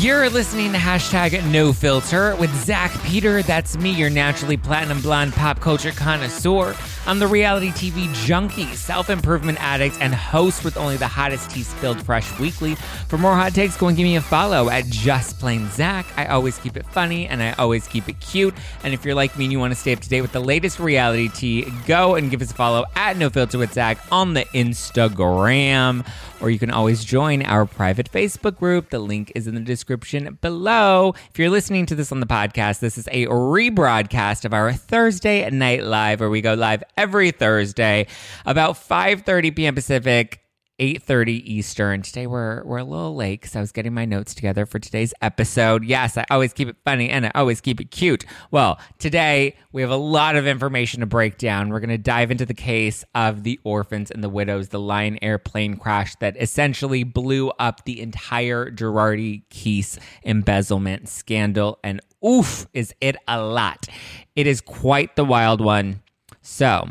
You're listening to hashtag no filter with Zack Peter. That's me, your naturally platinum blonde pop culture connoisseur. I'm the reality TV junkie, self improvement addict, and host with only the hottest tea spilled fresh weekly. For more hot takes, go and give me a follow at Just Plain Zack. I always keep it funny and I always keep it cute. And if you're like me and you want to stay up to date with the latest reality tea, go and give us a follow at No Filter with Zack on the Instagram. Or you can always join our private Facebook group. The link is in the description below. If you're listening to this on the podcast, this is a rebroadcast of our Thursday night live where we go live every Thursday about 5:30 p.m. Pacific, 8:30 Eastern. Today we're we're a little late because I was getting my notes together for today's episode. Yes, I always keep it funny and I always keep it cute. Well, today we have a lot of information to break down. We're going to dive into the case of the orphans and the widows, the Lion Air plane crash that essentially blew up the entire Girardi Keese embezzlement scandal. And oof, is it a lot? It is quite the wild one. So,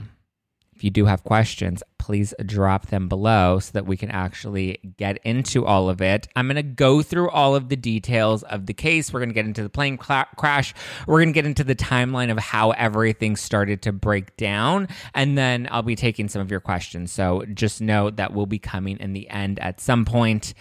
if you do have questions, please drop them below so that we can actually get into all of it. I'm going to go through all of the details of the case. We're going to get into the plane cl- crash. We're going to get into the timeline of how everything started to break down. And then I'll be taking some of your questions. So just know that we'll be coming in the end at some point.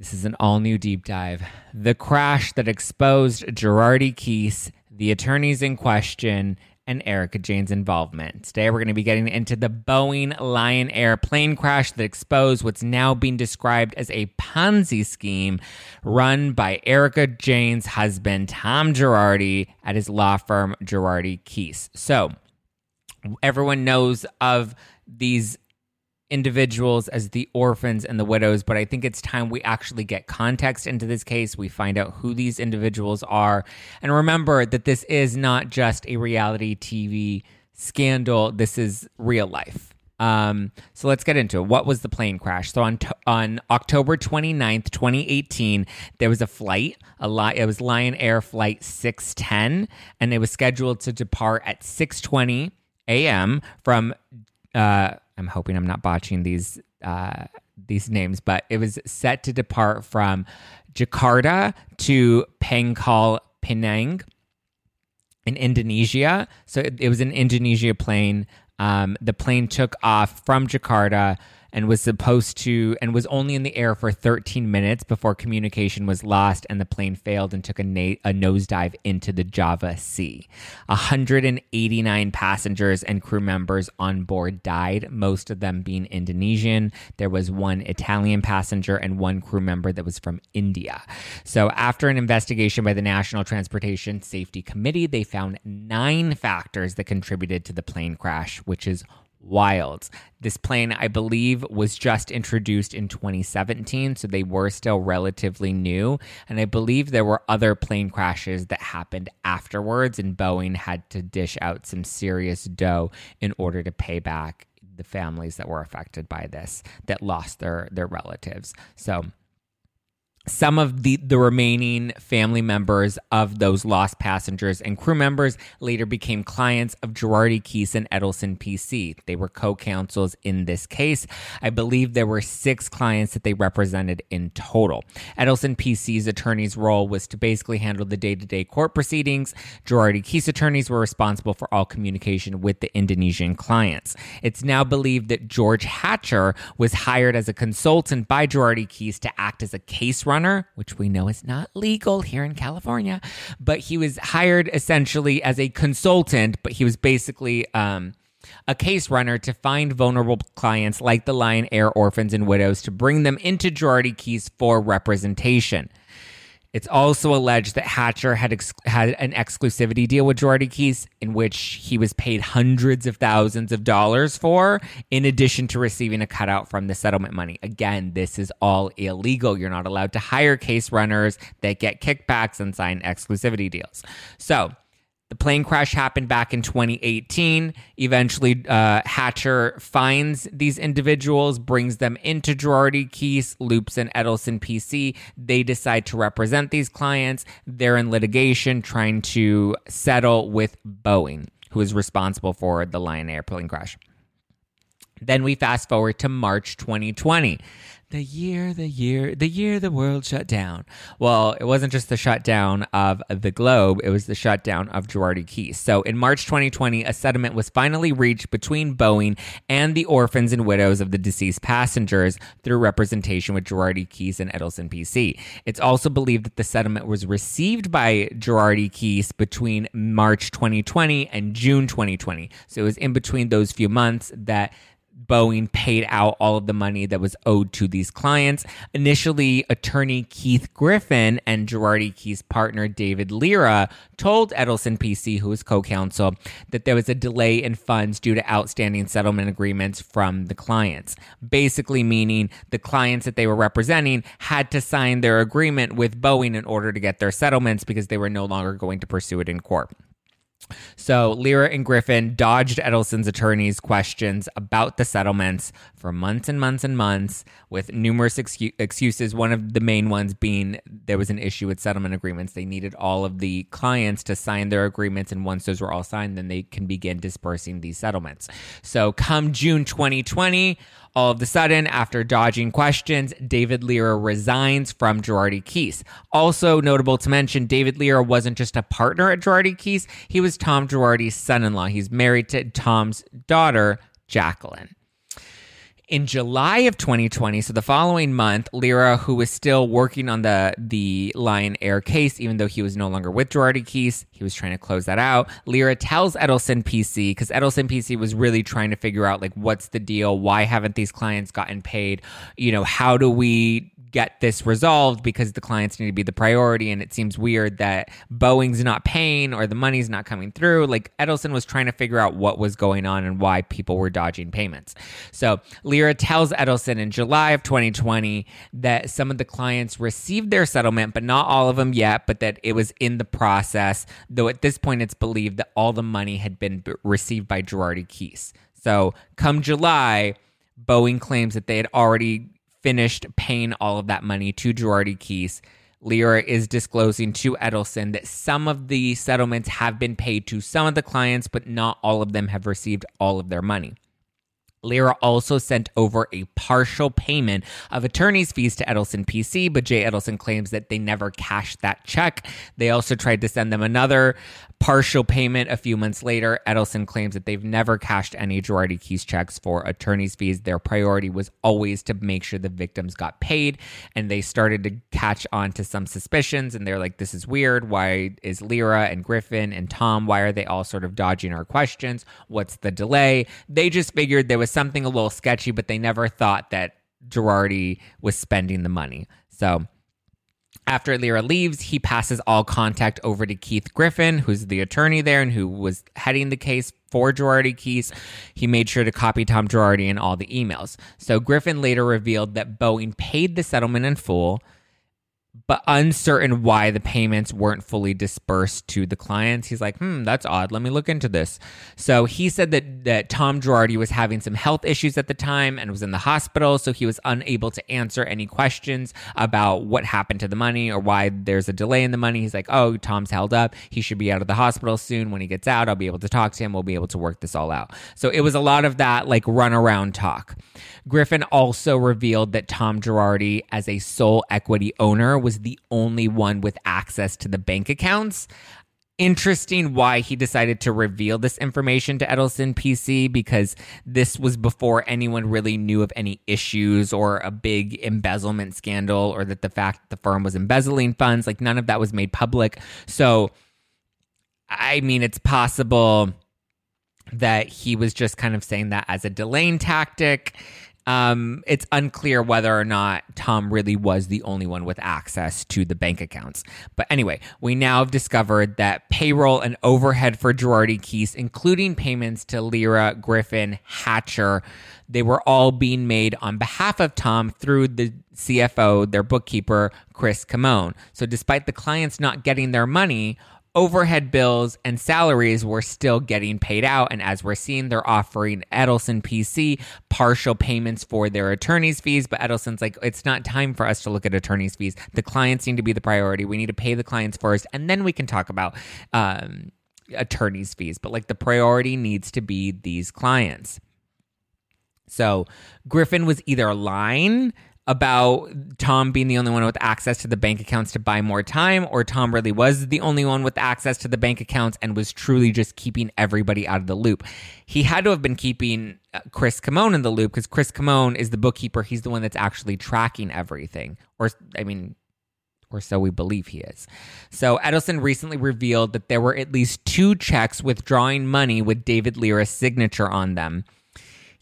This is an all new deep dive. The crash that exposed Girardi Keese, the attorneys in question, and Erika Jayne's involvement. Today, we're going to be getting into the Boeing Lion Air plane crash that exposed what's now being described as a Ponzi scheme run by Erika Jayne's husband, Tom Girardi, at his law firm, Girardi Keese. So, everyone knows of these individuals as the orphans and the widows, but I think it's time we actually get context into this case. We find out who these individuals are. And remember that this is not just a reality TV scandal, this is real life. Um, so let's get into it. What was the plane crash? So on t- on October 29th, 2018, there was a flight. A li- it was Lion Air flight 610 and it was scheduled to depart at 6:20 a.m. from uh, I'm hoping I'm not botching these uh, these names, but it was set to depart from Jakarta to Pangkal Pinang in Indonesia. So it, it was an Indonesia plane. Um, the plane took off from Jakarta and was supposed to and was only in the air for 13 minutes before communication was lost and the plane failed and took a, na- a nosedive into the Java Sea. 189 passengers and crew members on board died, most of them being Indonesian. There was one Italian passenger and one crew member that was from India. So, after an investigation by the National Transportation Safety Committee, they found nine factors that contributed to the plane crash, which is wild. This plane, I believe, was just introduced in 2017, so they were still relatively new. And I believe there were other plane crashes that happened afterwards, and Boeing had to dish out some serious dough in order to pay back the families that were affected by this, that lost their, their relatives. So, some of the, the remaining family members of those lost passengers and crew members later became clients of Girardi Keese and Edelson PC. They were co counsels in this case. I believe there were six clients that they represented in total. Edelson PC's attorney's role was to basically handle the day to day court proceedings. Girardi Keese attorneys were responsible for all communication with the Indonesian clients. It's now believed that George Hatcher was hired as a consultant by Girardi Keese to act as a case runner, which we know is not legal here in California. But he was hired essentially as a consultant, but he was basically um, a case runner to find vulnerable clients like the Lion Air orphans and widows to bring them into Girardi Keese for representation. It's also alleged that Hatcher had ex- had an exclusivity deal with Girardi Keese in which he was paid hundreds of thousands of dollars for, in addition to receiving a cutout from the settlement money. Again, this is all illegal. You're not allowed to hire case runners that get kickbacks and sign exclusivity deals. So, the plane crash happened back in 2018. Eventually, uh, Hatcher finds these individuals, brings them into Girardi Keese, Loops, and Edelson PC. They decide to represent these clients. They're in litigation trying to settle with Boeing, who is responsible for the Lion Air plane crash. Then we fast forward to March 2020. The year, the year, the year the world shut down. Well, it wasn't just the shutdown of the globe, it was the shutdown of Girardi Keese. So in March 2020, a settlement was finally reached between Boeing and the orphans and widows of the deceased passengers through representation with Girardi Keese and Edelson PC. It's also believed that the settlement was received by Girardi Keese between March 2020 and June 2020. So it was in between those few months that Boeing paid out all of the money that was owed to these clients. Initially, attorney Keith Griffin and Girardi Keese partner David Lira told Edelson PC, who was co counsel, that there was a delay in funds due to outstanding settlement agreements from the clients. Basically, meaning the clients that they were representing had to sign their agreement with Boeing in order to get their settlements because they were no longer going to pursue it in court. So Lira and Griffin dodged Edelson's attorneys' questions about the settlements for months and months and months, with numerous excu- excuses. One of the main ones being there was an issue with settlement agreements. They needed all of the clients to sign their agreements, and once those were all signed, then they can begin dispersing these settlements. So come June 2020, all of a sudden, after dodging questions, David Lira resigns from Girardi Keese. Also notable to mention, David Lira wasn't just a partner at Girardi Keese, he was Tom Girardi's son in law. He's married to Tom's daughter, Jacqueline. In July of 2020, so the following month, Lira, who was still working on the the Lion Air case, even though he was no longer with Girardi Keese, he was trying to close that out. Lira tells Edelson PC because Edelson PC was really trying to figure out like what's the deal, why haven't these clients gotten paid, you know, how do we get this resolved because the clients need to be the priority. And it seems weird that Boeing's not paying or the money's not coming through. Like Edelson was trying to figure out what was going on and why people were dodging payments. So Lira tells Edelson in July of 2020 that some of the clients received their settlement, but not all of them yet, but that it was in the process. Though at this point, it's believed that all the money had been received by Girardi Keese. So come July, Boeing claims that they had already finished paying all of that money to Girardi Keese, Lira is disclosing to Edelson that some of the settlements have been paid to some of the clients, but not all of them have received all of their money. Lira also sent over a partial payment of attorney's fees to Edelson PC, but Jay Edelson claims that they never cashed that check. They also tried to send them another partial payment a few months later. Edelson claims that they've never cashed any Girardi Keese checks for attorney's fees. Their priority was always to make sure the victims got paid, and they started to catch on to some suspicions. And they're like, "This is weird. Why is Lira and Griffin and Tom? Why are they all sort of dodging our questions? What's the delay?" They just figured there was something a little sketchy, but they never thought that Girardi was spending the money. So after Lira leaves, he passes all contact over to Keith Griffin, who's the attorney there and who was heading the case for Girardi Keese. He made sure to copy Tom Girardi in all the emails. So Griffin later revealed that Boeing paid the settlement in full but uncertain why the payments weren't fully dispersed to the clients. He's like, hmm, that's odd. Let me look into this. So he said that, that Tom Girardi was having some health issues at the time and was in the hospital. So he was unable to answer any questions about what happened to the money or why there's a delay in the money. He's like, oh, Tom's held up. He should be out of the hospital soon. When he gets out, I'll be able to talk to him. We'll be able to work this all out. So it was a lot of that like run around talk. Griffin also revealed that Tom Girardi, as a sole equity owner, was the only one with access to the bank accounts. Interesting why he decided to reveal this information to Edelson PC because this was before anyone really knew of any issues or a big embezzlement scandal or that the fact that the firm was embezzling funds. Like none of that was made public. So, I mean, it's possible that he was just kind of saying that as a delaying tactic um, it's unclear whether or not Tom really was the only one with access to the bank accounts. But anyway, we now have discovered that payroll and overhead for Girardi Keese, including payments to Lira, Griffin, Hatcher, they were all being made on behalf of Tom through the CFO, their bookkeeper, Chris Kamon. So despite the clients not getting their money, overhead bills and salaries were still getting paid out. And as we're seeing, they're offering Edelson PC partial payments for their attorney's fees. But Edelson's like, it's not time for us to look at attorney's fees. The clients need to be the priority. We need to pay the clients first, and then we can talk about um, attorney's fees. But like the priority needs to be these clients. So Griffin was either lying about Tom being the only one with access to the bank accounts to buy more time, or Tom really was the only one with access to the bank accounts and was truly just keeping everybody out of the loop. He had to have been keeping uh, Chris Kamon in the loop because Chris Kamon is the bookkeeper. He's the one that's actually tracking everything. Or, I mean, or so we believe he is. So Edelson recently revealed that there were at least two checks withdrawing money with David Lira's signature on them.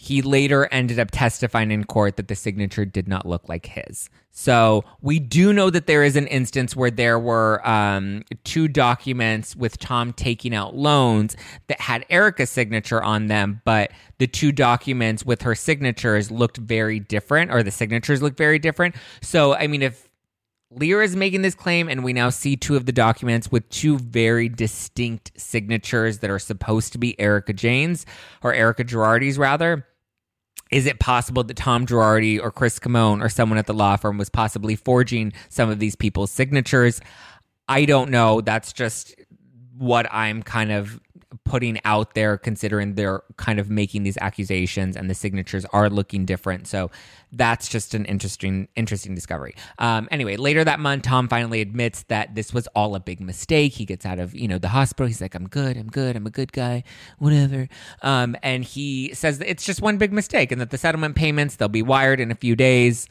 He later ended up testifying in court that the signature did not look like his. So we do know that there is an instance where there were um, two documents with Tom taking out loans that had Erika's signature on them, but the two documents with her signatures looked very different, or the signatures looked very different. So, I mean, if Lira is making this claim, and we now see two of the documents with two very distinct signatures that are supposed to be Erika Jayne's or Erika Girardi's, rather is it possible that Tom Girardi or Chris Kamon or someone at the law firm was possibly forging some of these people's signatures? I don't know. That's just what I'm kind of putting out there considering they're kind of making these accusations and the signatures are looking different. So that's just an interesting interesting discovery. Um, anyway later that month tom finally admits that this was all a big mistake. He gets out of you know the hospital. He's like i'm good i'm good i'm a good guy whatever. Um, and he says it's just one big mistake and that the settlement payments they'll be wired in a few days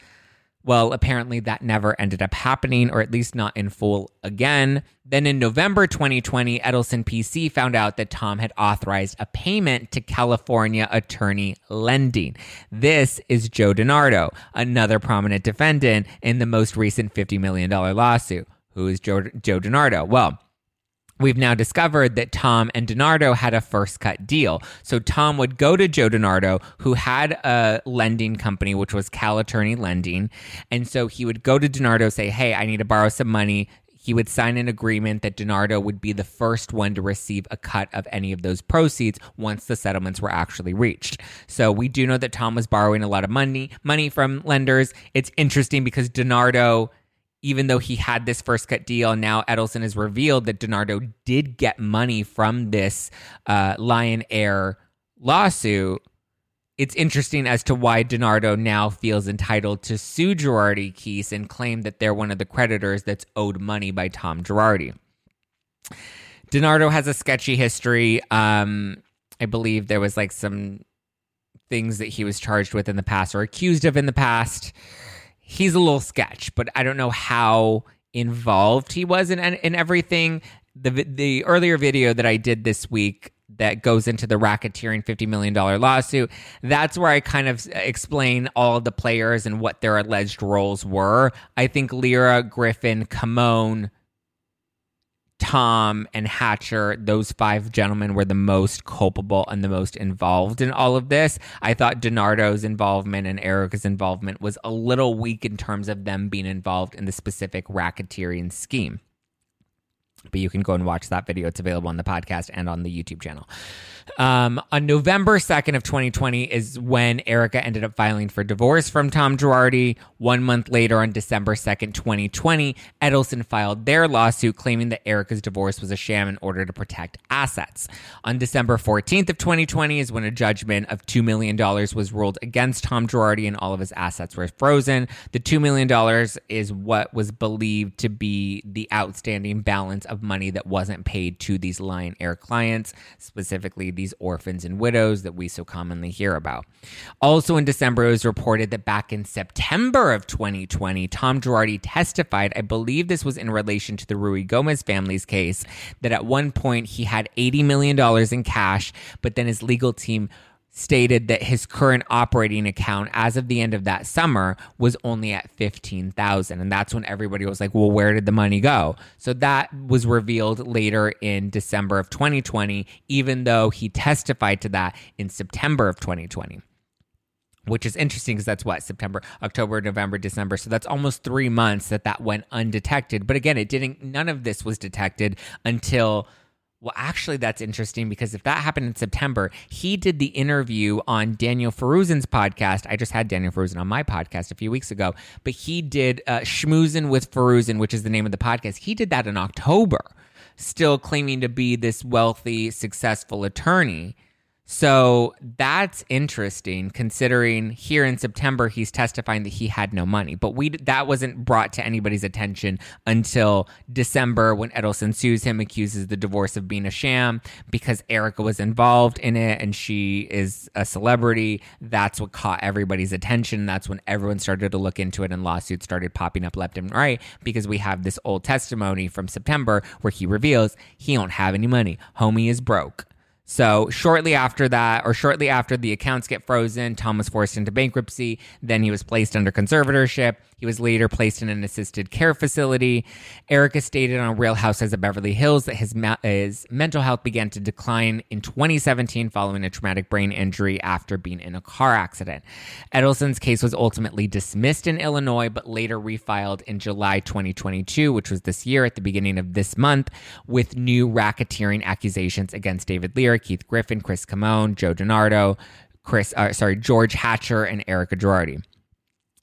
well, apparently that never ended up happening, or at least not in full again. Then in November 2020, Edelson PC found out that Tom had authorized a payment to California Attorney Lending. This is Joe DiNardo, another prominent defendant in the most recent $50 million lawsuit. Who is Joe, Joe DiNardo? Well, we've now discovered that Tom and DiNardo had a first cut deal. So Tom would go to Joe DiNardo, who had a lending company, which was Cal Attorney Lending. And so he would go to DiNardo, say, Hey, I need to borrow some money. He would sign an agreement that DiNardo would be the first one to receive a cut of any of those proceeds once the settlements were actually reached. So we do know that Tom was borrowing a lot of money money from lenders. It's interesting because DiNardo even though he had this first cut deal, now Edelson has revealed that DiNardo did get money from this uh, Lion Air lawsuit. It's interesting as to why DiNardo now feels entitled to sue Girardi Keese and claim that they're one of the creditors that's owed money by Tom Girardi. DiNardo has a sketchy history. Um, I believe there was like some things that he was charged with in the past or accused of in the past he's a little sketch, but I don't know how involved he was in in everything. The the earlier video that I did this week that goes into the racketeering $50 million lawsuit. That's where I kind of explain all of the players and what their alleged roles were. I think Lira, Griffin, Kamon, Tom and Hatcher, those five gentlemen were the most culpable and the most involved in all of this. I thought DiNardo's involvement and Erika's involvement was a little weak in terms of them being involved in the specific racketeering scheme. But you can go and watch that video. It's available on the podcast and on the YouTube channel. Um, on November 2nd of 2020 is when Erika ended up filing for divorce from Tom Girardi. One month later, on December 2nd, 2020, Edelson filed their lawsuit claiming that Erika's divorce was a sham in order to protect assets. On December 14th of 2020 is when a judgment of $2 million was ruled against Tom Girardi and all of his assets were frozen. The $2 million is what was believed to be the outstanding balance of money that wasn't paid to these Lion Air clients, specifically these orphans and widows that we so commonly hear about. Also in December, it was reported that back in September of 2020, Tom Girardi testified, I believe this was in relation to the Ruigomez family's case, that at one point he had $80 million in cash, but then his legal team stated that his current operating account as of the end of that summer was only at 15,000 and that's when everybody was like well where did the money go so that was revealed later in December of 2020 even though he testified to that in September of 2020 which is interesting because that's what September, October, November, December. So that's almost three months that that went undetected. But again, it didn't. None of this was detected until well, actually, that's interesting because if that happened in September, he did the interview on Daniel Feruzin's podcast. I just had Daniel Feruzin on my podcast a few weeks ago, but he did uh, Schmoozin with Feruzin, which is the name of the podcast. He did that in October, still claiming to be this wealthy, successful attorney. So that's interesting considering here in September he's testifying that he had no money. But we that wasn't brought to anybody's attention until December when Edelson sues him accuses the divorce of being a sham because Erika was involved in it and she is a celebrity. That's what caught everybody's attention. That's when everyone started to look into it and lawsuits started popping up left and right because we have this old testimony from September where he reveals he don't have any money. Homie is broke. So shortly after that, or shortly after the accounts get frozen, Tom was forced into bankruptcy. Then he was placed under conservatorship. He was later placed in an assisted care facility. Erika stated on Real Housewives of Beverly Hills that his, ma- his mental health began to decline in 2017 following a traumatic brain injury after being in a car accident. Edelson's case was ultimately dismissed in Illinois, but later refiled in July 2022, which was this year at the beginning of this month, with new racketeering accusations against David Lira, Keith Griffin, Chris Kamon, Joe DiNardo, Chris, uh, sorry, George Hatcher, and Erika Girardi.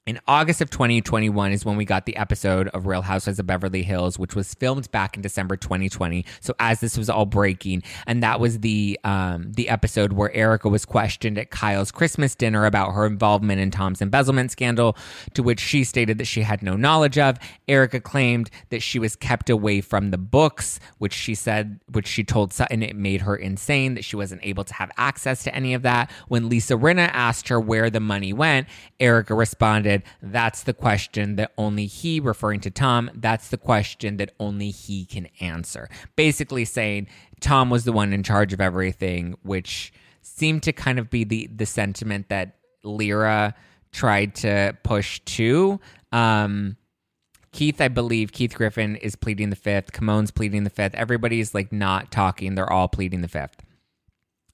In August of 2021 is when we got the episode of Real Housewives of Beverly Hills, which was filmed back in December 2020. So as this was all breaking, and that was the um, the episode where Erika was questioned at Kyle's Christmas dinner about her involvement in Tom's embezzlement scandal, to which she stated that she had no knowledge of. Erika claimed that she was kept away from the books, which she said, which she told Sutton it made her insane that she wasn't able to have access to any of that. When Lisa Rinna asked her where the money went, Erika responded That's the question that only he, referring to Tom, that's the question that only he can answer. Basically saying Tom was the one in charge of everything, which seemed to kind of be the, the sentiment that Lira tried to push too. Um, Keith, I believe, Keith Griffin is pleading the fifth. Kamon's pleading the fifth. Everybody's like not talking. They're all pleading the fifth.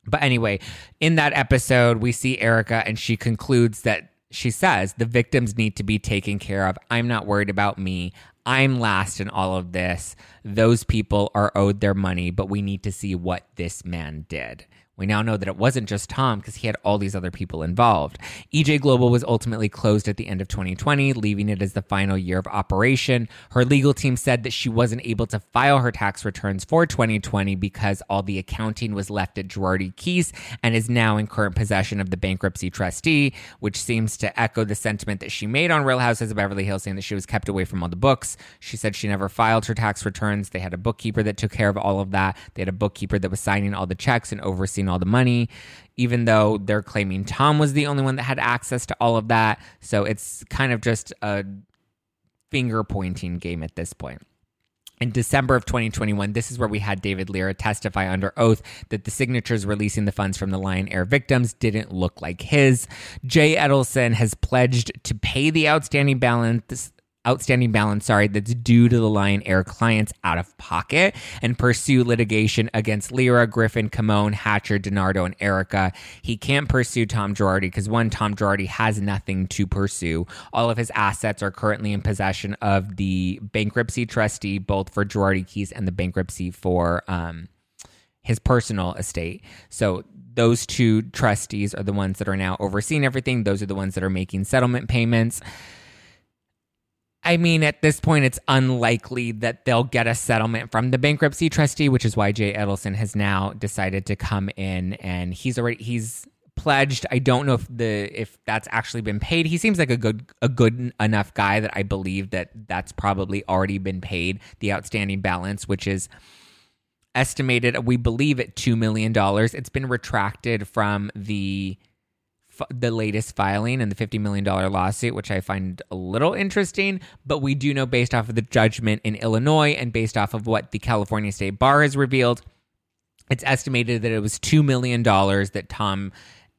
But anyway, in that episode, we see Erika and she concludes that she says the victims need to be taken care of. I'm not worried about me. I'm last in all of this. Those people are owed their money, but we need to see what this man did. We now know that it wasn't just Tom because he had all these other people involved. EJ Global was ultimately closed at the end of 2020, leaving it as the final year of operation. Her legal team said that she wasn't able to file her tax returns for 2020 because all the accounting was left at Girardi Keese and is now in current possession of the bankruptcy trustee, which seems to echo the sentiment that she made on Real Houses of Beverly Hills, saying that she was kept away from all the books. She said she never filed her tax returns. They had a bookkeeper that took care of all of that. They had a bookkeeper that was signing all the checks and overseeing all the money, even though they're claiming Tom was the only one that had access to all of that. So it's kind of just a finger pointing game at this point. In December of 2021, this is where we had David Lira testify under oath that the signatures releasing the funds from the Lion Air victims didn't look like his. Jay Edelson has pledged to pay the outstanding balance outstanding balance, sorry, that's due to the Lion Air clients out of pocket and pursue litigation against Lira, Griffin, Kamon, Hatcher, DiNardo, and Erika. He can't pursue Tom Girardi because one, Tom Girardi has nothing to pursue. All of his assets are currently in possession of the bankruptcy trustee, both for Girardi Keese and the bankruptcy for um, his personal estate. So those two trustees are the ones that are now overseeing everything. Those are the ones that are making settlement payments. I mean, at this point, it's unlikely that they'll get a settlement from the bankruptcy trustee, which is why Jay Edelson has now decided to come in and he's already he's pledged. I don't know if the if that's actually been paid. He seems like a good a good enough guy that I believe that that's probably already been paid the outstanding balance, which is estimated we believe at two million dollars. It's been retracted from the the latest filing and the $50 million lawsuit, which I find a little interesting. But we do know, based off of the judgment in Illinois and based off of what the California State Bar has revealed, it's estimated that it was $2 million that Tom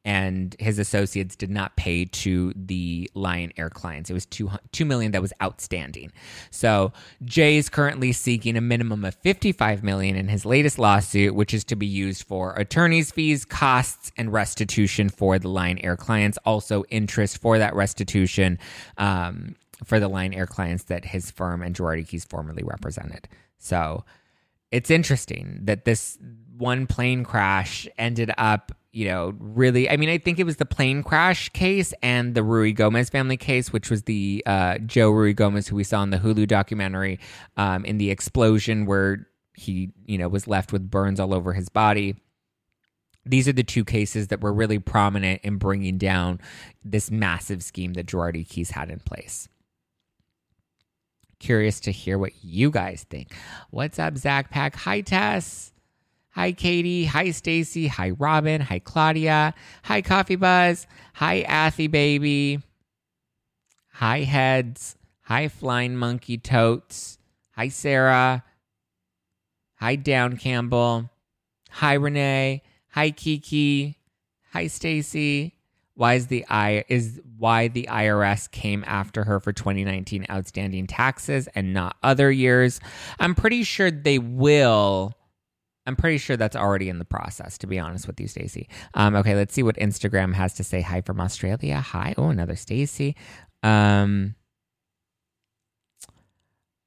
and his associates did not pay to the Lion Air clients. It was two two million that was outstanding. So Jay is currently seeking a minimum of fifty five million in his latest lawsuit, which is to be used for attorney's fees, costs, and restitution for the Lion Air clients. Also, interest for that restitution um, for the Lion Air clients that his firm and Girardi Keese formerly represented. So it's interesting that this one plane crash ended up you know, really, I mean, I think it was the plane crash case and the Ruigomez family case, which was the uh, Joe Ruigomez, who we saw in the Hulu documentary, um, in the explosion where he, you know, was left with burns all over his body. These are the two cases that were really prominent in bringing down this massive scheme that Girardi Keese had in place. Curious to hear what you guys think. What's up, Zack Pack? Hi, Tess. Hi, Katie. Hi, Stacy. Hi, Robin. Hi, Claudia. Hi, Coffee Buzz. Hi, Athy Baby. Hi, Heads. Hi, Flying Monkey Totes. Hi, Sarah. Hi, Down Campbell. Hi, Renee. Hi, Kiki. Hi, Stacy. Why is the I is why the IRS came after her for 2019 outstanding taxes and not other years? I'm pretty sure they will I'm pretty sure that's already in the process, to be honest with you, Stacy. Um, okay, let's see what Instagram has to say. Hi from Australia. Hi. Oh, another Stacy. Um,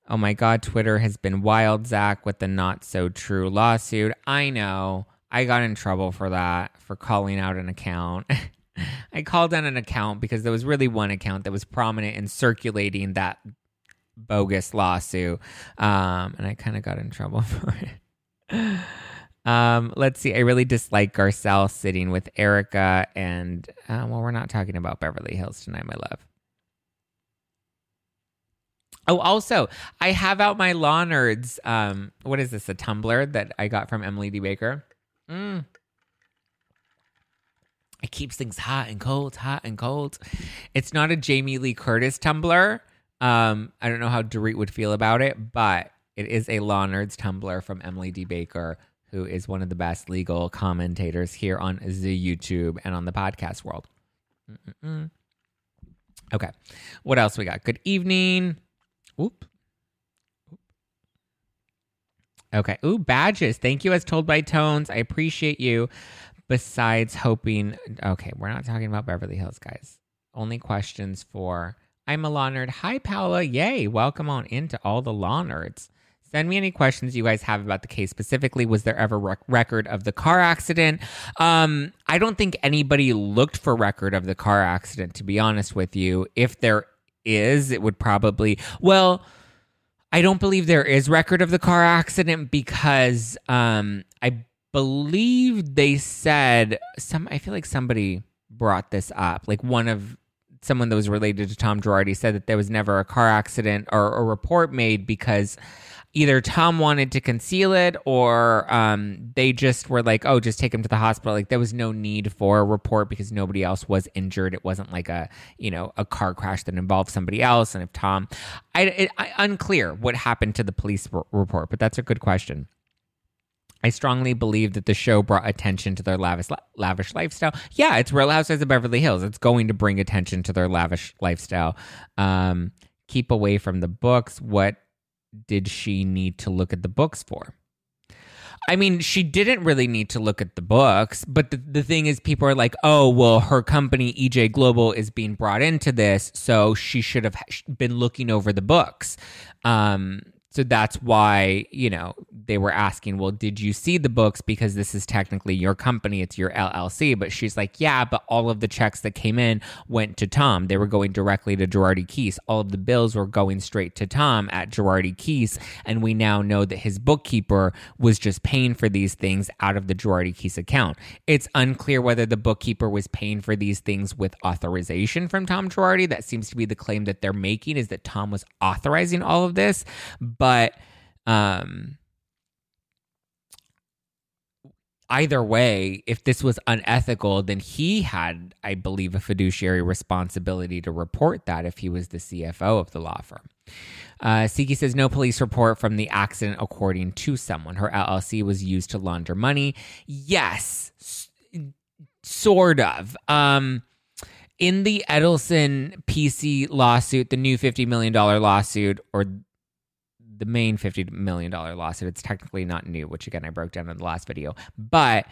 oh my God, Twitter has been wild, Zack, with the not so true lawsuit. I know. I got in trouble for that, for calling out an account. I called out an account because there was really one account that was prominent in circulating that bogus lawsuit. Um, and I kind of got in trouble for it. Um, let's see. I really dislike Garcelle sitting with Erika, and uh, well, we're not talking about Beverly Hills tonight, my love. Oh, also, I have out my Law Nerds. Um, what is this? A tumbler that I got from Emily D. Baker. Mm. It keeps things hot and cold, hot and cold. It's not a Jamie Lee Curtis tumbler. Um, I don't know how Dorit would feel about it, but it is a Law Nerds tumbler from Emily D. Baker, who is one of the best legal commentators here on the YouTube and on the podcast world. Mm-mm-mm. Okay. What else we got? Good evening. Oop. Okay. Ooh, badges. Thank you as told by Tones. I appreciate you. Besides hoping, okay, we're not talking about Beverly Hills, guys. Only questions for I'm a law nerd. Hi, Paula. Yay. Welcome on into all the law nerds. Send me any questions you guys have about the case specifically. Was there ever rec- record of the car accident? Um, I don't think anybody looked for record of the car accident. To be honest with you, if there is, it would probably well. I don't believe there is record of the car accident because um, I believe they said some. I feel like somebody brought this up, like one of someone that was related to Tom Girardi said that there was never a car accident or a report made because either Tom wanted to conceal it or um, they just were like, oh, just take him to the hospital. Like there was no need for a report because nobody else was injured. It wasn't like a, you know, a car crash that involved somebody else. And if Tom, I, it, I unclear what happened to the police r- report, but that's a good question. I strongly believe that the show brought attention to their lavish lavish lifestyle. Yeah, it's Real Housewives of Beverly Hills. It's going to bring attention to their lavish lifestyle. Um, keep away from the books. What did she need to look at the books for? I mean, she didn't really need to look at the books, but the, the thing is, people are like, oh, well, her company, EJ Global, is being brought into this, so she should have been looking over the books. Um, so that's why, you know, they were asking, well, did you see the books? Because this is technically your company, it's your LLC. But she's like, yeah, but all of the checks that came in went to Tom. They were going directly to Girardi Keese. All of the bills were going straight to Tom at Girardi Keese. And we now know that his bookkeeper was just paying for these things out of the Girardi Keese account. It's unclear whether the bookkeeper was paying for these things with authorization from Tom Girardi. That seems to be the claim that they're making is that Tom was authorizing all of this but um, either way, if this was unethical, then he had, I believe, a fiduciary responsibility to report that if he was the CFO of the law firm. Uh, Siki says no police report from the accident according to someone. Her LLC was used to launder money. Yes, s- sort of. Um, in the Edelson PC lawsuit, the new $50 million lawsuit, or the main $50 million lawsuit. It's technically not new, which again, I broke down in the last video. But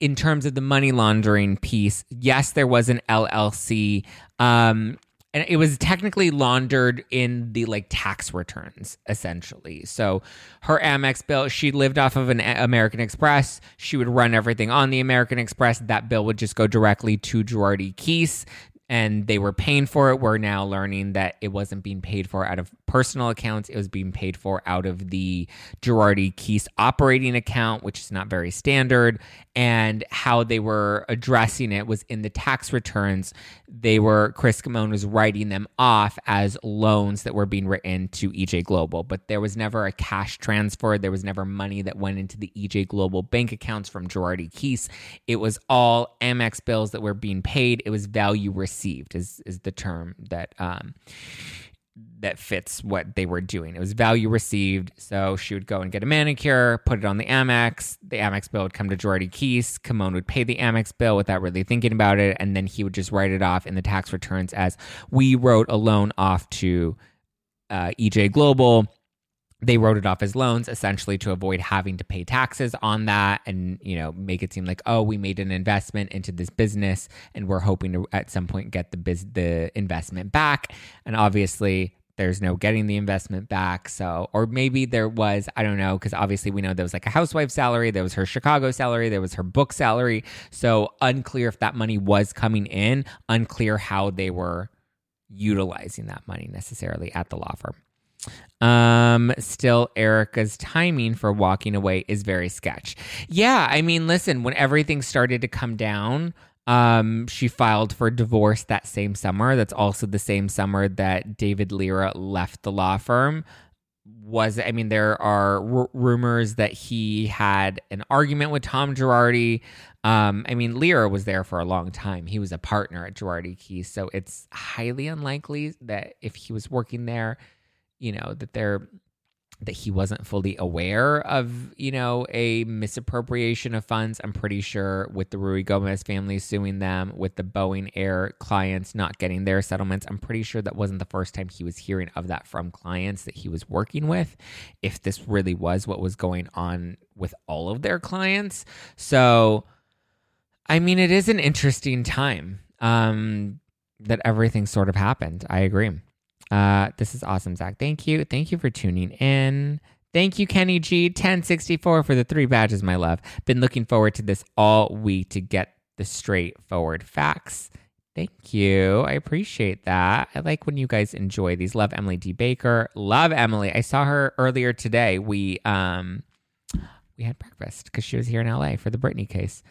in terms of the money laundering piece, yes, there was an LLC. Um, and it was technically laundered in the like tax returns essentially so her amex bill she lived off of an american express she would run everything on the american express that bill would just go directly to Girardi Keese and they were paying for it. We're now learning that it wasn't being paid for out of personal accounts. It was being paid for out of the Girardi Keese operating account, which is not very standard. And how they were addressing it was in the tax returns. They were, Chris Kamon was writing them off as loans that were being written to EJ Global, but there was never a cash transfer. There was never money that went into the EJ Global bank accounts from Girardi Keese. It was all Amex bills that were being paid. It was value received is is the term that um, that fits what they were doing. It was value received. So she would go and get a manicure, put it on the Amex. The Amex bill would come to Girardi Keese. Kamon would pay the Amex bill without really thinking about it. And then he would just write it off in the tax returns as we wrote a loan off to uh, EJ Global they wrote it off as loans essentially to avoid having to pay taxes on that and you know make it seem like oh we made an investment into this business and we're hoping to at some point get the biz- the investment back. And obviously there's no getting the investment back. So or maybe there was i don't know because obviously we know there was like a housewife salary there was her chicago salary there was her book salary. So unclear if that money was coming in unclear how they were utilizing that money necessarily at the law firm um, still, Erika's timing for walking away is very sketch. Yeah, I mean, listen, when everything started to come down, um, she filed for divorce that same summer. That's also the same summer that David Lira left the law firm. Was I mean, there are r- rumors that he had an argument with Tom Girardi. Um, I mean, Lira was there for a long time. He was a partner at Girardi Keese, so it's highly unlikely that if he was working there, you know that they're that he wasn't fully aware of, you know, a misappropriation of funds. I'm pretty sure with the Ruigomez family suing them, with the Boeing Air clients not getting their settlements, I'm pretty sure that wasn't the first time he was hearing of that from clients that he was working with, if this really was what was going on with all of their clients. So, I mean, it is an interesting time um, that everything sort of happened. I agree. Uh, this is awesome, Zack. Thank you. Thank you for tuning in. Thank you, Kenny G. 1064 for the three badges, my love. Been looking forward to this all week to get the straightforward facts. Thank you. I appreciate that. I like when you guys enjoy these. Love Emily D. Baker. Love Emily. I saw her earlier today. We um we had breakfast because she was here in LA for the Britney case.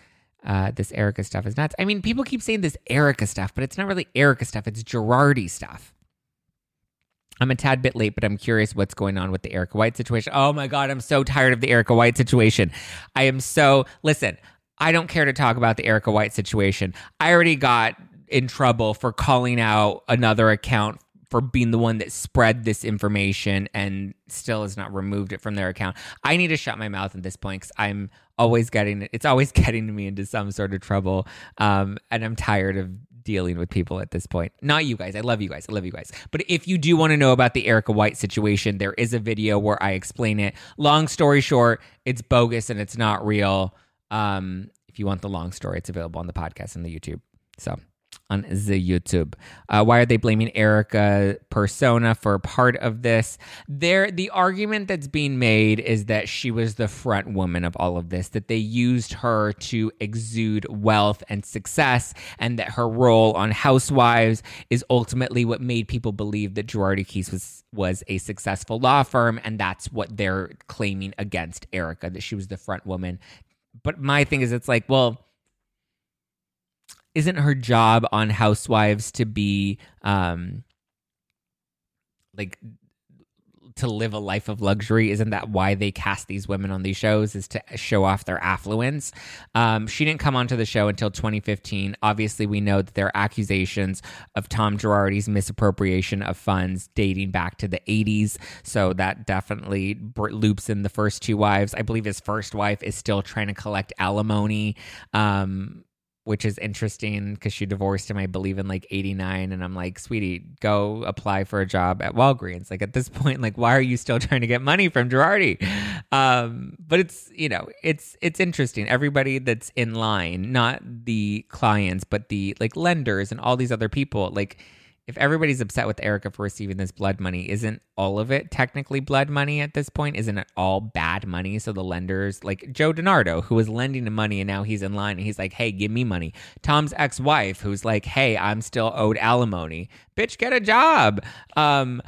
Uh, this Erika stuff is nuts. I mean, people keep saying this Erika stuff, but it's not really Erika stuff. It's Girardi stuff. I'm a tad bit late, but I'm curious what's going on with the Erica White situation. Oh my God, I'm so tired of the Erica White situation. I am so, listen, I don't care to talk about the Erica White situation. I already got in trouble for calling out another account for being the one that spread this information and still has not removed it from their account. I need to shut my mouth at this point because I'm always getting it's always getting me into some sort of trouble, um, and I'm tired of dealing with people at this point. Not you guys. I love you guys. I love you guys. But if you do want to know about the Erica White situation, there is a video where I explain it. Long story short, it's bogus and it's not real. Um, if you want the long story, it's available on the podcast and the YouTube. So on the YouTube. Uh, why are they blaming Erika Persona for part of this? There, the argument that's being made is that she was the front woman of all of this, that they used her to exude wealth and success, and that her role on Housewives is ultimately what made people believe that Girardi Keese was was a successful law firm, and that's what they're claiming against Erika, that she was the front woman. But my thing is, it's like, well isn't her job on Housewives to be um like to live a life of luxury? Isn't that why they cast these women on these shows is to show off their affluence? Um, she didn't come onto the show until 2015 obviously we know that there are accusations of tom girardi's misappropriation of funds dating back to the 80s so that definitely loops in the first two wives. I believe his first wife is still trying to collect alimony um, which is interesting because she divorced him, I believe, in like 89. And I'm like, sweetie, go apply for a job at Walgreens. Like at this point, like, why are you still trying to get money from Girardi? Um, but it's, you know, it's, it's interesting. Everybody that's in line, not the clients, but the like lenders and all these other people, like, if everybody's upset with Erika for receiving this blood money, isn't all of it technically blood money at this point? Isn't it all bad money? So the lenders, like Joe DiNardo, who was lending the money and now he's in line and he's like, hey, give me money. Tom's ex wife, who's like, hey, I'm still owed alimony. Bitch, get a job. Um,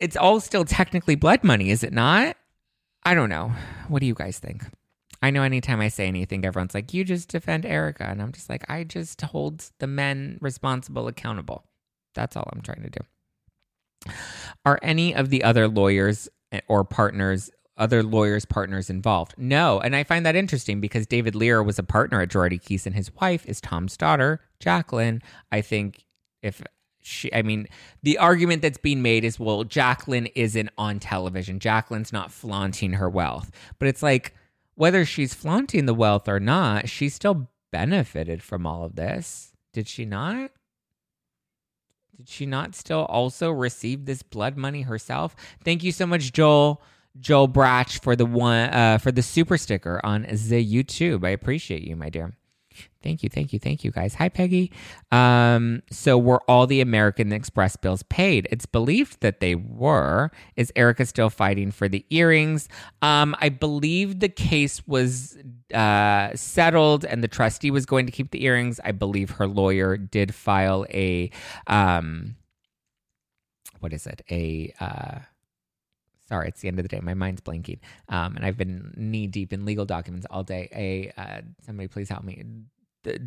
it's all still technically blood money, is it not? I don't know. What do you guys think? I know anytime I say anything, everyone's like, you just defend Erika. And I'm just like, I just hold the men responsible accountable. That's all I'm trying to do. Are any of the other lawyers eh, or partners other lawyers partners involved? No, and I find that interesting because David Lira was a partner at Girardi Keese and his wife is Tom's daughter, Jacqueline. I think if she I mean, the argument that's being made is well, Jacqueline isn't on television. Jacqueline's not flaunting her wealth. But it's like whether she's flaunting the wealth or not, she still benefited from all of this. Did she not? Did she not still also receive this blood money herself? Thank you so much, Joel. Joel Bratch for the one uh, for the super sticker on the YouTube. I appreciate you, my dear. Thank you, thank you, thank you, guys. Hi, Peggy. Um, so were all the American Express bills paid? It's believed that they were. Is Erika still fighting for the earrings? Um, I believe the case was uh, settled, and the trustee was going to keep the earrings. I believe her lawyer did file a um, what is it? A uh, sorry, it's the end of the day. My mind's blanking. Um, and I've been knee deep in legal documents all day. A uh, somebody please help me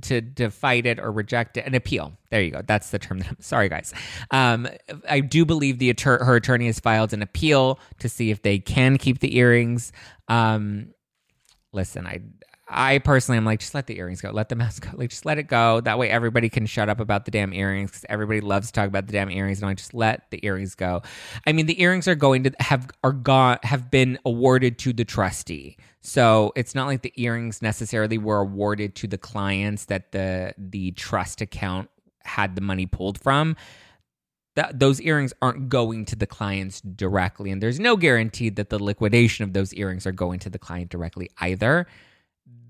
to to fight it or reject it, an appeal. There you go. That's the term. That I'm sorry, guys. Um, I do believe the her attorney has filed an appeal to see if they can keep the earrings. Um, listen, I I personally am like, just let the earrings go. Let the mask go. Like, just let it go. That way everybody can shut up about the damn earrings because everybody loves to talk about the damn earrings. And I just let the earrings go. I mean, the earrings are going to have are gone have been awarded to the trustee. So it's not like the earrings necessarily were awarded to the clients that the the trust account had the money pulled from. That those earrings aren't going to the clients directly, and there's no guarantee that the liquidation of those earrings are going to the client directly either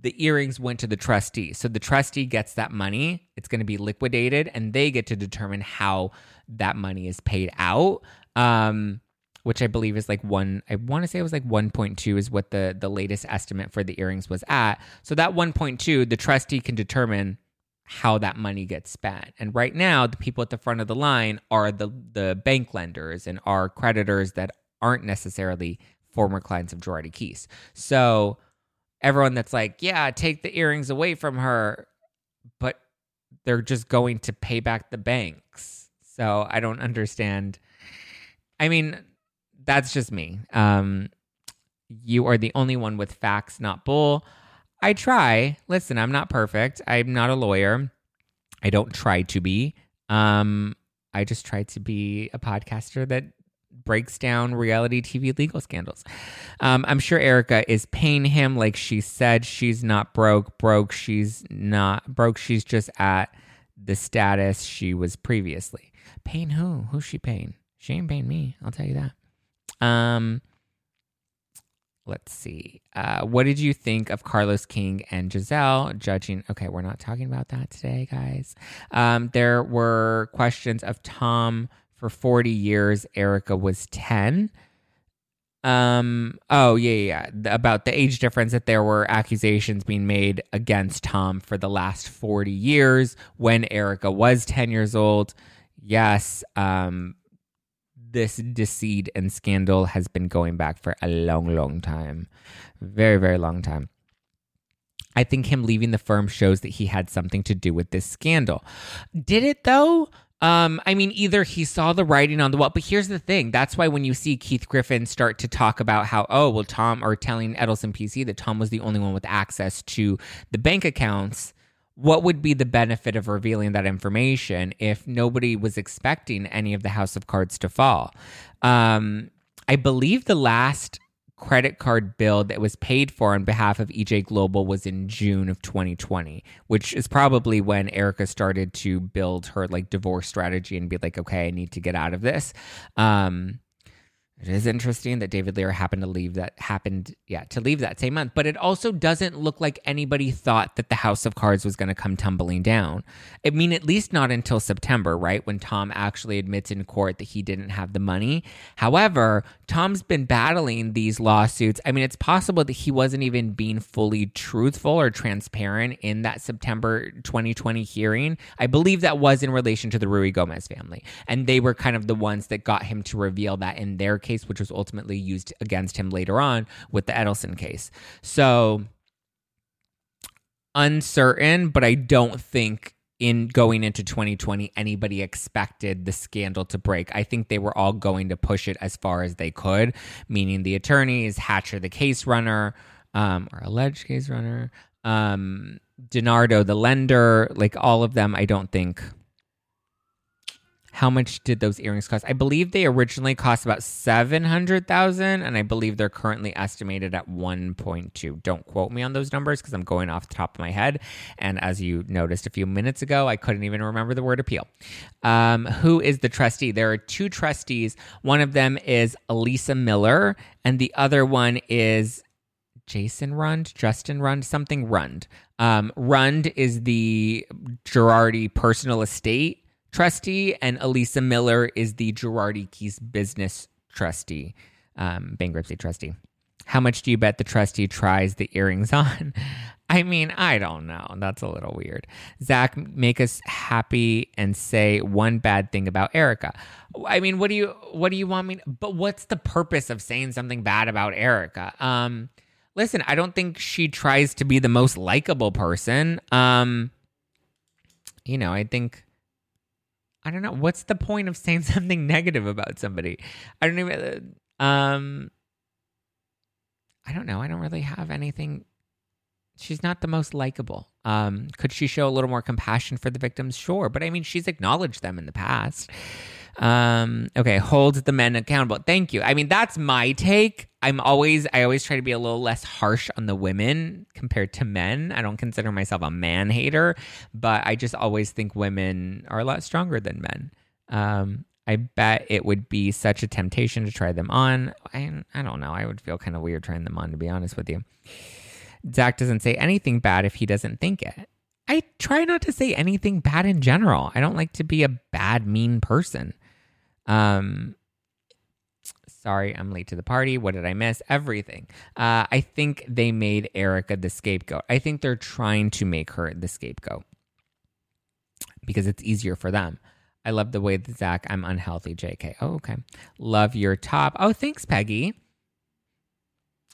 the earrings went to the trustee. So the trustee gets that money, it's going to be liquidated, and they get to determine how that money is paid out. Um, which I believe is like one, I want to say it was like 1.2 is what the, the latest estimate for the earrings was at. So that 1.2, the trustee can determine how that money gets spent. And right now, the people at the front of the line are the, the bank lenders and are creditors that aren't necessarily former clients of Girardi Keese. So everyone that's like, yeah, take the earrings away from her, but they're just going to pay back the banks. So I don't understand. I mean, that's just me. Um, you are the only one with facts, not bull. I try. Listen, I'm not perfect. I'm not a lawyer. I don't try to be. Um, I just try to be a podcaster that breaks down reality TV legal scandals. Um, I'm sure Erika is paying him like she said she's not broke. Broke, she's not broke. She's just at the status she was previously. Paying who? Who's she paying? She ain't paying me. I'll tell you that. Um, let's see. Uh, what did you think of Carlos King and Giselle judging? Okay, we're not talking about that today, guys. Um, there were questions of Tom for 40 years. Erika was 10. Um, oh, yeah, yeah, about the age difference that there were accusations being made against Tom for the last 40 years when Erika was 10 years old. Yes, um, this deceit and scandal has been going back for a long, long time. Very, very long time. I think him leaving the firm shows that he had something to do with this scandal. Did it though? Um, I mean, either he saw the writing on the wall, but here's the thing. That's why when you see Keith Griffin start to talk about how, oh, well, Tom, or telling Edelson PC that Tom was the only one with access to the bank accounts, what would be the benefit of revealing that information if nobody was expecting any of the House of Cards to fall? Um, I believe the last credit card bill that was paid for on behalf of EJ Global was in June of 2020, which is probably when Erika started to build her like divorce strategy and be like, okay, I need to get out of this. Um, it is interesting that David Lira happened to leave that happened, yeah, to leave that same month. But it also doesn't look like anybody thought that the House of Cards was going to come tumbling down. I mean, at least not until September, right? When Tom actually admits in court that he didn't have the money. However, Tom's been battling these lawsuits. I mean, it's possible that he wasn't even being fully truthful or transparent in that September 2020 hearing. I believe that was in relation to the Ruigomez family. And they were kind of the ones that got him to reveal that in their case, which was ultimately used against him later on with the Edelson case. So uncertain, but I don't think in going into 2020 anybody expected the scandal to break. I think they were all going to push it as far as they could, meaning the attorneys, Hatcher the case runner, um, or alleged case runner, um, DiNardo the lender, like all of them, I don't think how much did those earrings cost? I believe they originally cost about 700,000 and I believe they're currently estimated at 1.2. Don't quote me on those numbers because I'm going off the top of my head and as you noticed a few minutes ago, I couldn't even remember the word appeal. Um, who is the trustee? There are two trustees. One of them is Elissa Miller and the other one is Jason Rund, Justin Rund, something Rund. Um, Rund is the Girardi personal estate trustee, and Elissa Miller is the Girardi Keese business trustee, um, bankruptcy trustee. How much do you bet the trustee tries the earrings on? I mean, I don't know. That's a little weird. Zack, make us happy and say one bad thing about Erika. I mean, what do you what do you want me? But what's the purpose of saying something bad about Erika? Um, listen, I don't think she tries to be the most likable person. Um, you know, I think I don't know. What's the point of saying something negative about somebody? I don't even. Um, I don't know. I don't really have anything. She's not the most likable. Um, could she show a little more compassion for the victims? Sure, but I mean, she's acknowledged them in the past. Um, okay, hold the men accountable. Thank you. I mean, that's my take. I'm always I always try to be a little less harsh on the women compared to men. I don't consider myself a man hater, but I just always think women are a lot stronger than men. Um, I bet it would be such a temptation to try them on. I, I don't know. I would feel kind of weird trying them on, to be honest with you. Zack doesn't say anything bad if he doesn't think it. I try not to say anything bad in general. I don't like to be a bad, mean person. Um, sorry, I'm late to the party. What did I miss? Everything. Uh, I think they made Erika the scapegoat. I think they're trying to make her the scapegoat because it's easier for them. I love the way that Zack, I'm unhealthy, JK. Oh, okay. Love your top. Oh, thanks, Peggy.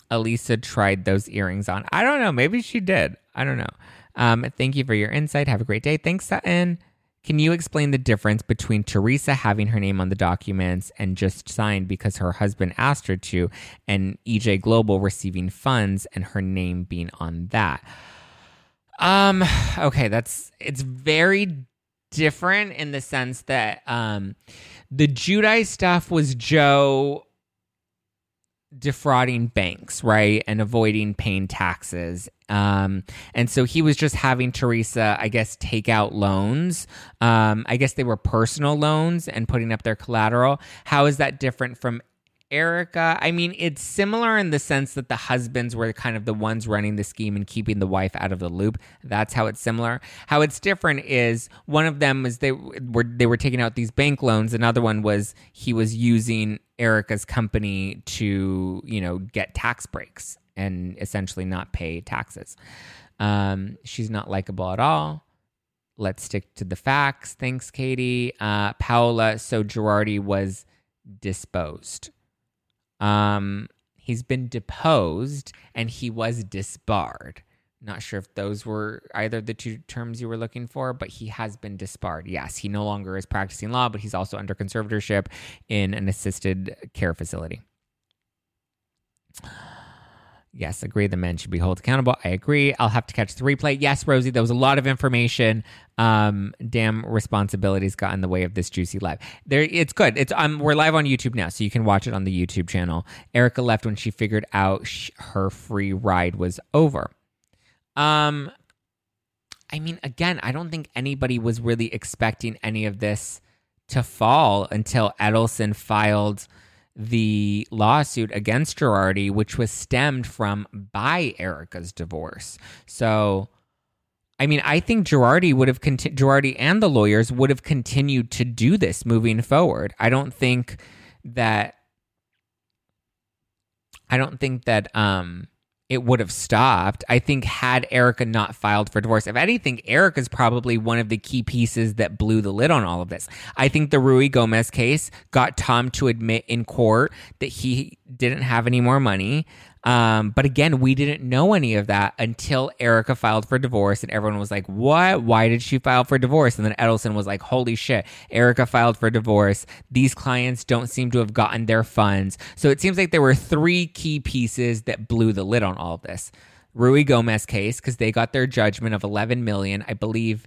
Elissa tried those earrings on. I don't know. Maybe she did. I don't know. Um, thank you for your insight. Have a great day. Thanks, Sutton. Can you explain the difference between Teresa having her name on the documents and just signed because her husband asked her to, and EJ Global receiving funds and her name being on that? Um, okay, that's it's very different in the sense that um the Giudice stuff was Joe defrauding banks, right, and avoiding paying taxes. Um, and so he was just having Teresa, I guess, take out loans. Um, I guess they were personal loans and putting up their collateral. How is that different from Erika? I mean, it's similar in the sense that the husbands were kind of the ones running the scheme and keeping the wife out of the loop. That's how it's similar. How it's different is one of them was they were they were taking out these bank loans. Another one was he was using Erika's company to, you know, get tax breaks and essentially not pay taxes. Um, she's not likable at all. Let's stick to the facts. Thanks, Katie. Uh, Paola, so Girardi was disposed. Um, he's been deposed and he was disbarred. Not sure if those were either the two terms you were looking for, but he has been disbarred. Yes, he no longer is practicing law, but he's also under conservatorship in an assisted care facility. Yes, agree. The men should be held accountable. I agree. I'll have to catch the replay. Yes, Rosie, there was a lot of information. Um, damn responsibilities got in the way of this juicy live. There, it's good. It's um, we're live on YouTube now, so you can watch it on the YouTube channel. Erika left when she figured out sh- her free ride was over. Um, I mean, again, I don't think anybody was really expecting any of this to fall until Edelson filed the lawsuit against Girardi, which was stemmed from by Erika's divorce. So, I mean, I think Girardi would have conti- Girardi and the lawyers would have continued to do this moving forward. I don't think that I don't think that um it would have stopped. I think had Erika not filed for divorce, if anything, Erika's probably one of the key pieces that blew the lid on all of this. I think the Ruigomez case got Tom to admit in court that he didn't have any more money. Um, but again, we didn't know any of that until Erika filed for divorce, and everyone was like, What? Why did she file for divorce? And then Edelson was like, Holy shit, Erika filed for divorce. These clients don't seem to have gotten their funds. So it seems like there were three key pieces that blew the lid on all of this. Ruigomez case, because they got their judgment of 11 million, I believe,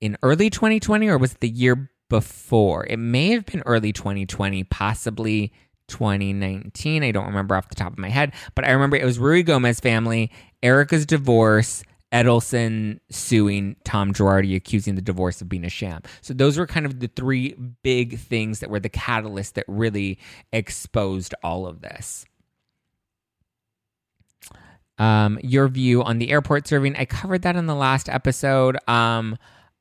in early 2020, or was it the year before? It may have been early 2020, possibly 2019. I don't remember off the top of my head, but I remember it was Ruigomez family, Erika's divorce, Edelson suing Tom Girardi, accusing the divorce of being a sham. So those were kind of the three big things that were the catalyst that really exposed all of this. Um, your view on the airport serving, I covered that in the last episode. Um,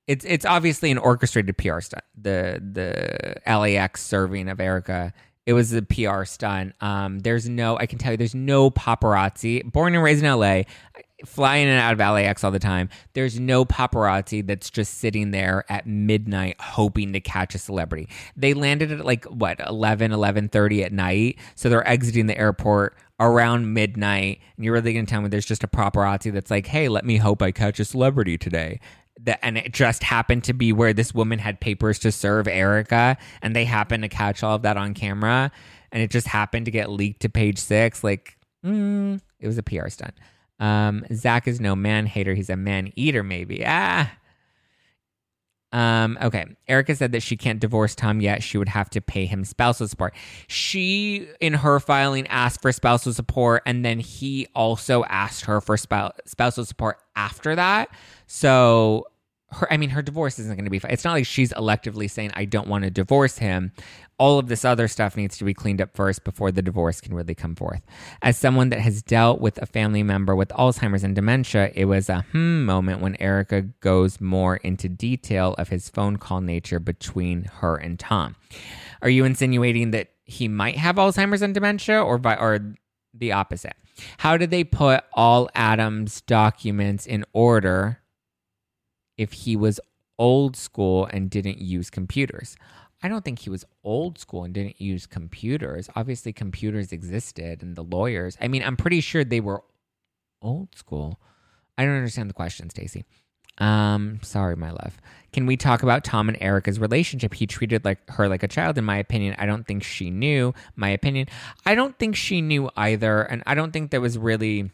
it's it's obviously an orchestrated PR stunt. The the LAX serving of Erika it was a PR stunt. Um, there's no, I can tell you, there's no paparazzi. Born and raised in LA, flying in and out of LAX all the time. There's no paparazzi that's just sitting there at midnight hoping to catch a celebrity. They landed at like what 11, 11:30 at night, so they're exiting the airport around midnight. And you're really gonna tell me there's just a paparazzi that's like, "Hey, let me hope I catch a celebrity today." And it just happened to be where this woman had papers to serve Erika, and they happened to catch all of that on camera and it just happened to get leaked to page six like mm, it was a PR stunt. Um Zack is no man hater he's a man eater maybe. Ah um, okay. Erika said that she can't divorce Tom yet. She would have to pay him spousal support. She, in her filing, asked for spousal support, and then he also asked her for spousal support after that. So her I mean her divorce isn't going to be it's not like she's electively saying I don't want to divorce him. All of this other stuff needs to be cleaned up first before the divorce can really come forth. As someone that has dealt with a family member with Alzheimer's and dementia, it was a hmm moment when erika goes more into detail of his phone call nature between her and Tom. Are you insinuating that he might have Alzheimer's and dementia or by or the opposite? How did they put all Adam's documents in order if he was old school and didn't use computers. I don't think he was old school and didn't use computers. Obviously, computers existed and the lawyers. I mean, I'm pretty sure they were old school. I don't understand the question, Stacy. Um, sorry, my love. Can we talk about Tom and Erika's relationship? He treated like her like a child, in my opinion. I don't think she knew. My opinion. I don't think she knew either, and I don't think there was really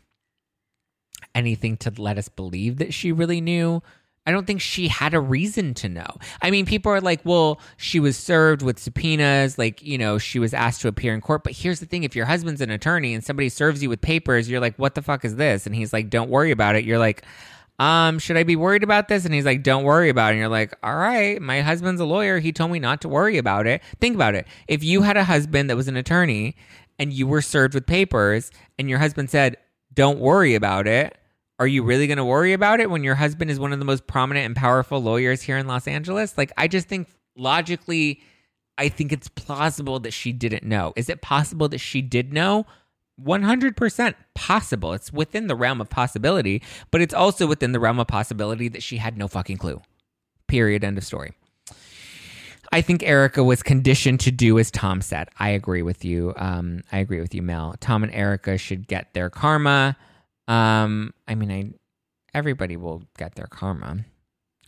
anything to let us believe that she really knew I don't think she had a reason to know. I mean, people are like, well, she was served with subpoenas, like, you know, she was asked to appear in court. But here's the thing if your husband's an attorney and somebody serves you with papers, you're like, what the fuck is this? And he's like, don't worry about it. You're like, um, should I be worried about this? And he's like, don't worry about it. And you're like, all right, my husband's a lawyer. He told me not to worry about it. Think about it. If you had a husband that was an attorney and you were served with papers and your husband said, don't worry about it, are you really going to worry about it when your husband is one of the most prominent and powerful lawyers here in Los Angeles? Like, I just think logically, I think it's plausible that she didn't know. Is it possible that she did know? 100% possible. It's within the realm of possibility, but it's also within the realm of possibility that she had no fucking clue. Period. End of story. I think Erika was conditioned to do as Tom said. I agree with you. Um, I agree with you, Mel. Tom and Erika should get their karma. Um, I mean, I everybody will get their karma.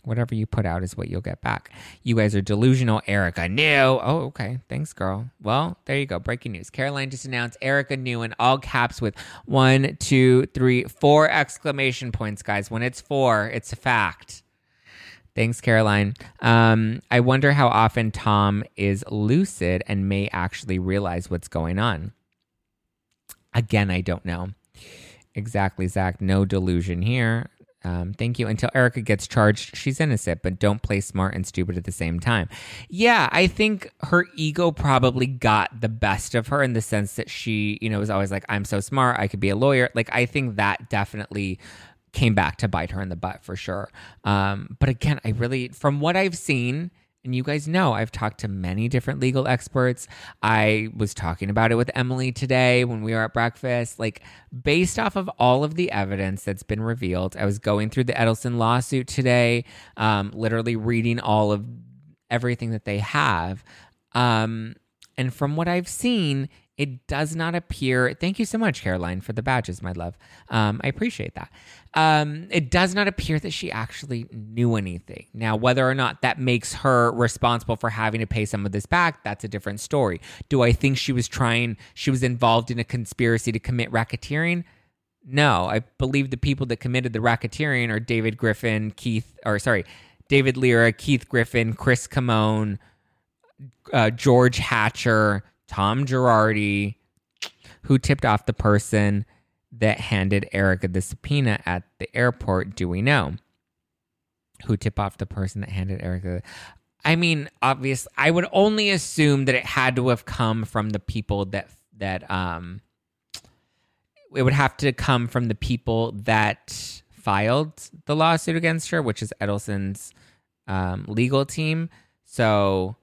Whatever you put out is what you'll get back. You guys are delusional. Erika New. Oh, okay. Thanks, girl. Well, there you go. Breaking news. Caroline just announced Erika knew in all caps with one, two, three, four exclamation points, guys. When it's four, it's a fact. Thanks, Caroline. Um, I wonder how often Tom is lucid and may actually realize what's going on. Again, I don't know. Exactly, Zack. No delusion here. Um, thank you. Until Erika gets charged, she's innocent, but don't play smart and stupid at the same time. Yeah, I think her ego probably got the best of her in the sense that she, you know, was always like, I'm so smart, I could be a lawyer. Like, I think that definitely came back to bite her in the butt for sure. Um, but again, I really, from what I've seen, and you guys know I've talked to many different legal experts. I was talking about it with Emily today when we were at breakfast. Like, based off of all of the evidence that's been revealed, I was going through the Edelson lawsuit today, um, literally reading all of everything that they have. Um, and from what I've seen, it does not appear. Thank you so much, Caroline, for the badges, my love. Um, I appreciate that. Um, it does not appear that she actually knew anything. Now, whether or not that makes her responsible for having to pay some of this back, that's a different story. Do I think she was trying, she was involved in a conspiracy to commit racketeering? No, I believe the people that committed the racketeering are David Griffin, Keith, or sorry, David Lira, Keith Griffin, Chris Kamon, uh, George Hatcher, Tom Girardi, who tipped off the person that handed Erika the subpoena at the airport. Do we know? Who tipped off the person that handed Erika? I mean, obviously, I would only assume that it had to have come from the people that that um it would have to come from the people that filed the lawsuit against her, which is Edelson's um, legal team. So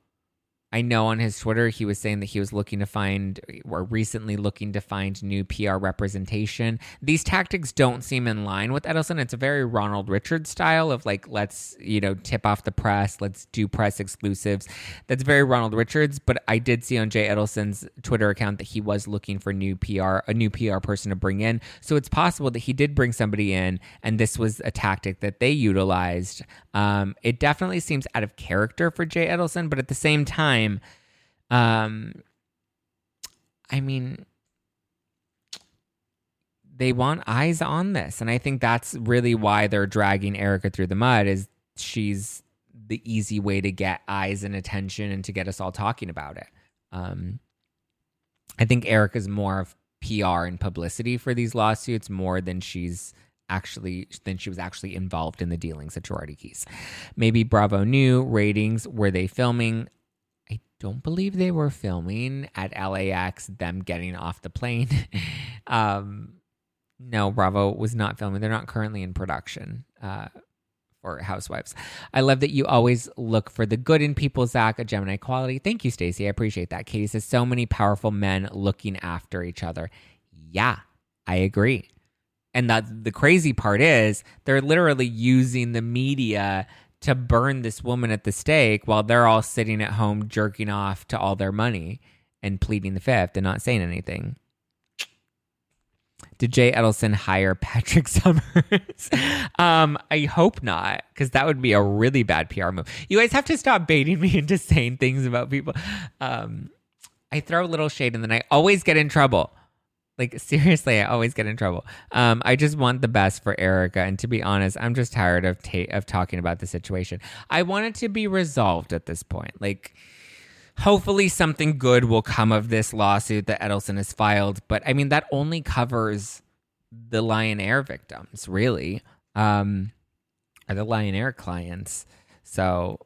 I know on his Twitter he was saying that he was looking to find or recently looking to find new PR representation. These tactics don't seem in line with Edelson. It's a very Ronald Richards style of like let's, you know, tip off the press, let's do press exclusives. That's very Ronald Richards, but I did see on Jay Edelson's Twitter account that he was looking for new PR, a new PR person to bring in. So it's possible that he did bring somebody in and this was a tactic that they utilized. Um, it definitely seems out of character for Jay Edelson, but at the same time time. Um, I mean, they want eyes on this, and I think that's really why they're dragging Erika through the mud. Is she's the easy way to get eyes and attention and to get us all talking about it. Um, I think Erika's more of PR and publicity for these lawsuits more than she's actually than she was actually involved in the dealings at Girardi Keese. Maybe Bravo knew ratings. Were they filming? Don't believe they were filming at LAX, them getting off the plane. um, no, Bravo was not filming. They're not currently in production uh, for Housewives. I love that you always look for the good in people, Zack, a Gemini quality. Thank you, Stacey. I appreciate that. Katie says so many powerful men looking after each other. Yeah, I agree. And that the crazy part is they're literally using the media to burn this woman at the stake while they're all sitting at home jerking off to all their money and pleading the fifth and not saying anything. Did Jay Edelson hire Patrick Summers? um, I hope not, because that would be a really bad PR move. You guys have to stop baiting me into saying things about people. Um, I throw a little shade and then I always get in trouble. Like seriously, I always get in trouble. Um, I just want the best for Erika, and to be honest, I'm just tired of ta- of talking about the situation. I want it to be resolved at this point. Like, hopefully, something good will come of this lawsuit that Edelson has filed. But I mean, that only covers the Lion Air victims, really, um, or the Lion Air clients. So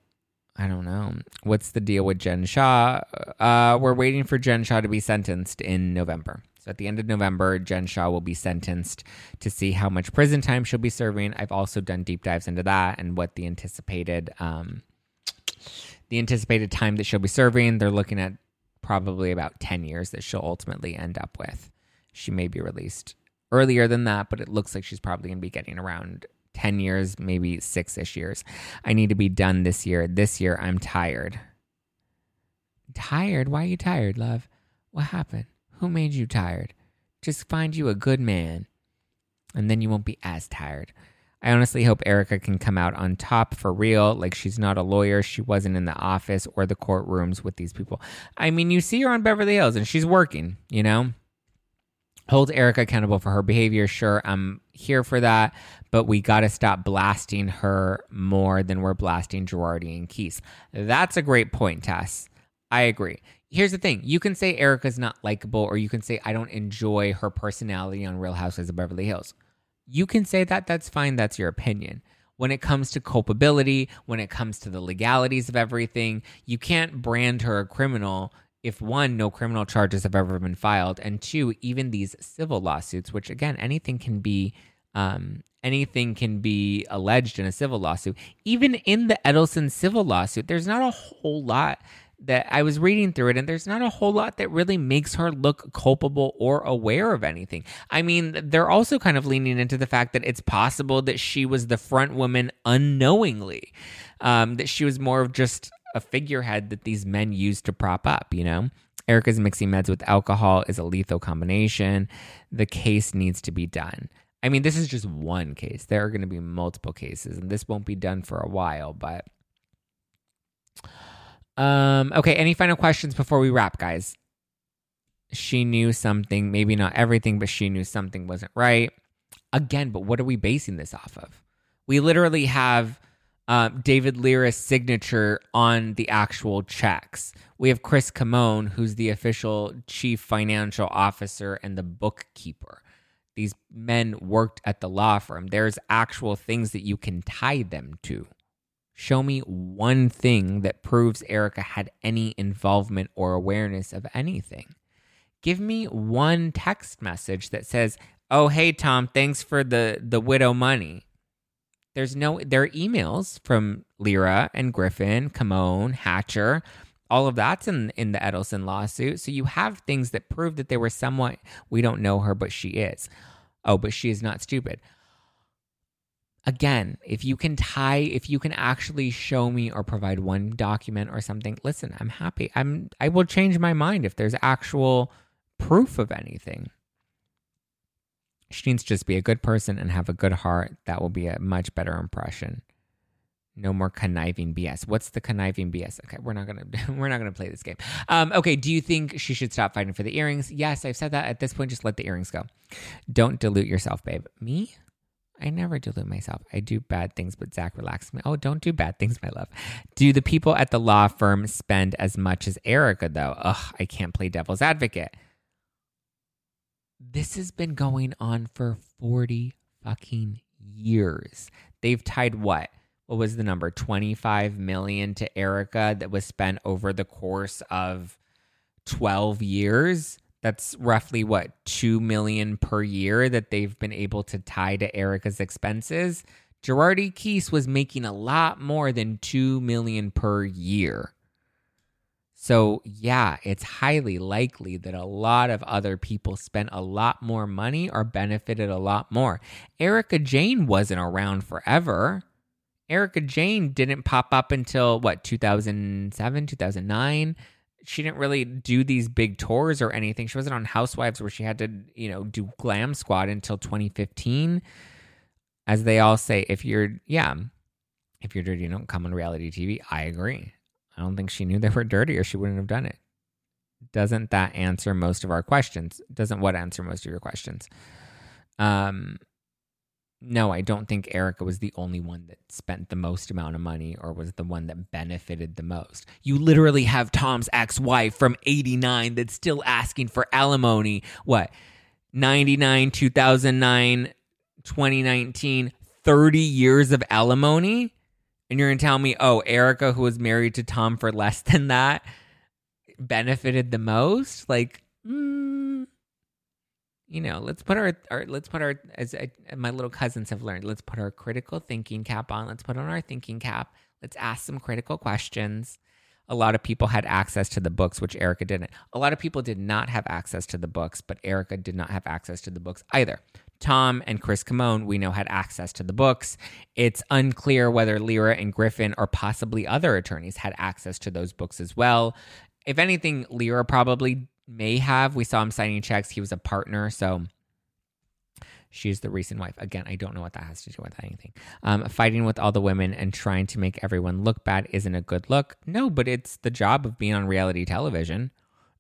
I don't know. What's the deal with Jen Shah? Uh, we're waiting for Jen Shah to be sentenced in November. So at the end of November, Jen Shah will be sentenced to see how much prison time she'll be serving. I've also done deep dives into that and what the anticipated um, the anticipated time that she'll be serving. They're looking at probably about 10 years that she'll ultimately end up with. She may be released earlier than that, but it looks like she's probably going to be getting around 10 years, maybe six ish years. I need to be done this year. This year, I'm tired. Tired? Why are you tired, love? What happened? Who made you tired? Just find you a good man, and then you won't be as tired. I honestly hope Erika can come out on top for real. Like she's not a lawyer. She wasn't in the office or the courtrooms with these people. I mean, you see her on Beverly Hills and she's working, you know? Hold Erika accountable for her behavior. Sure, I'm here for that but we got to stop blasting her more than we're blasting Girardi and Keese. That's a great point, Tess. I agree. Here's the thing you can say Erika's not likable, or you can say, I don't enjoy her personality on Real Housewives of Beverly Hills. You can say that. That's fine. That's your opinion. When it comes to culpability, when it comes to the legalities of everything, you can't brand her a criminal if one, no criminal charges have ever been filed, and two, even these civil lawsuits, which again, anything can be um, anything can be alleged in a civil lawsuit. Even in the Edelson civil lawsuit, there's not a whole lot that I was reading through it, and there's not a whole lot that really makes her look culpable or aware of anything. I mean, they're also kind of leaning into the fact that it's possible that she was the front woman unknowingly, um, that she was more of just a figurehead that these men used to prop up, you know? Erika's mixing meds with alcohol is a lethal combination. The case needs to be done. I mean, this is just one case. There are going to be multiple cases, and this won't be done for a while. But um, okay. Any final questions before we wrap, guys? She knew something, maybe not everything, but she knew something wasn't right. Again, but what are we basing this off of? We literally have uh, David Lira's signature on the actual checks. We have Chris Kamon, who's the official chief financial officer and the bookkeeper these men worked at the law firm. There's actual things that you can tie them to. Show me one thing that proves Erika had any involvement or awareness of anything. Give me one text message that says, "Oh, hey Tom, thanks for the the widow money." There's no there are emails from Lira and Griffin, Kamon, Hatcher, all of that's in in the Edelson lawsuit. So you have things that prove that they were somewhat we don't know her, but she is. Oh, but she is not stupid. Again, if you can tie, if you can actually show me or provide one document or something, listen, I'm happy. I'm I will change my mind if there's actual proof of anything. She needs to just be a good person and have a good heart. That will be a much better impression. No more conniving BS. What's the conniving BS? Okay, we're not gonna we're not gonna play this game. Um, okay, do you think she should stop fighting for the earrings? Yes, I've said that. At this point, just let the earrings go. Don't dilute yourself, babe. Me? I never dilute myself. I do bad things, but Zack relaxes me. Oh, don't do bad things, my love. Do the people at the law firm spend as much as Erika, though? Ugh, I can't play devil's advocate. This has been going on for 40 fucking years. They've tied what? what was the number 25 million to Erika that was spent over the course of 12 years that's roughly what 2 million per year that they've been able to tie to Erika's expenses. Girardi Keese was making a lot more than 2 million per year. So yeah it's highly likely that a lot of other people spent a lot more money or benefited a lot more. Erika Jayne wasn't around forever. Erika Jayne didn't pop up until what 2007, 2009. She didn't really do these big tours or anything. She wasn't on Housewives where she had to, you know, do Glam Squad until 2015. As they all say, if you're, yeah, if you're dirty, you don't come on reality TV. I agree. I don't think she knew they were dirty or she wouldn't have done it. Doesn't that answer most of our questions? Doesn't what answer most of your questions? Um, no, I don't think Erika was the only one that spent the most amount of money or was the one that benefited the most. You literally have Tom's ex wife from 89 that's still asking for alimony. What? 99, 2009, 2019, 30 years of alimony? And you're going to tell me, oh, Erika, who was married to Tom for less than that, benefited the most? Like, mm, you know, let's put our, our let's put our as I, my little cousins have learned, let's put our critical thinking cap on. Let's put on our thinking cap. Let's ask some critical questions. A lot of people had access to the books, which Erika didn't. A lot of people did not have access to the books, but Erika did not have access to the books either. Tom and Chris Kamon, we know, had access to the books. It's unclear whether Lira and Griffin or possibly other attorneys had access to those books as well. If anything, Lira probably may have. We saw him signing checks. He was a partner, so she's the recent wife. Again, I don't know what that has to do with anything. Um, fighting with all the women and trying to make everyone look bad isn't a good look. No, but it's the job of being on reality television.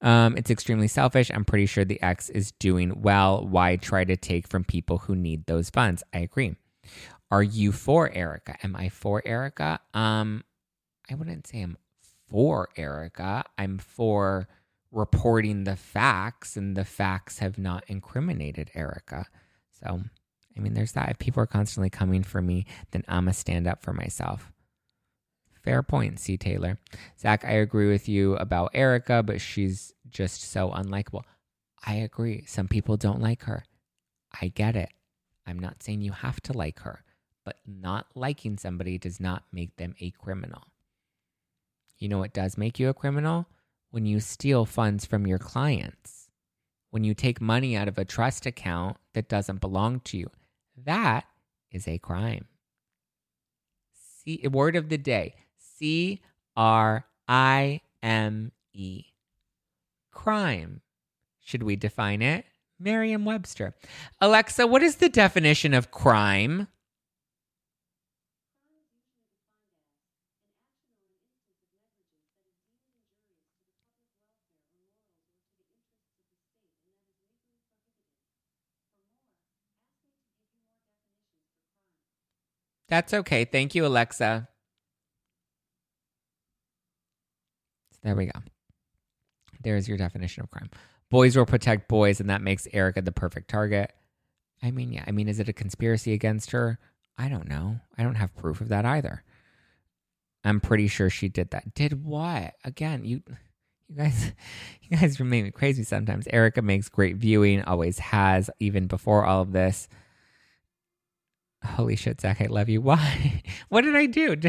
Um, it's extremely selfish. I'm pretty sure the ex is doing well. Why try to take from people who need those funds? I agree. Are you for Erika? Am I for Erika? Um, I wouldn't say I'm for Erika. I'm for reporting the facts, and the facts have not incriminated Erika. So, I mean, there's that. If people are constantly coming for me, then I'm going to stand up for myself. Fair point, C. Taylor. Zack, I agree with you about Erika, but she's just so unlikable. I agree. Some people don't like her. I get it. I'm not saying you have to like her, but not liking somebody does not make them a criminal. You know what does make you a criminal? When you steal funds from your clients, when you take money out of a trust account that doesn't belong to you. That is a crime. C- word of the day C R I M E. Crime. Should we define it? Merriam Webster. Alexa, what is the definition of crime? That's okay. Thank you, Alexa. There we go. There's your definition of crime. Boys will protect boys, and that makes Erika the perfect target. I mean, yeah. I mean, is it a conspiracy against her? I don't know. I don't have proof of that either. I'm pretty sure she did that. Did what? Again, you you guys you guys make me crazy sometimes. Erica makes great viewing, always has, even before all of this. Holy shit, Zack, I love you. Why? what did I do?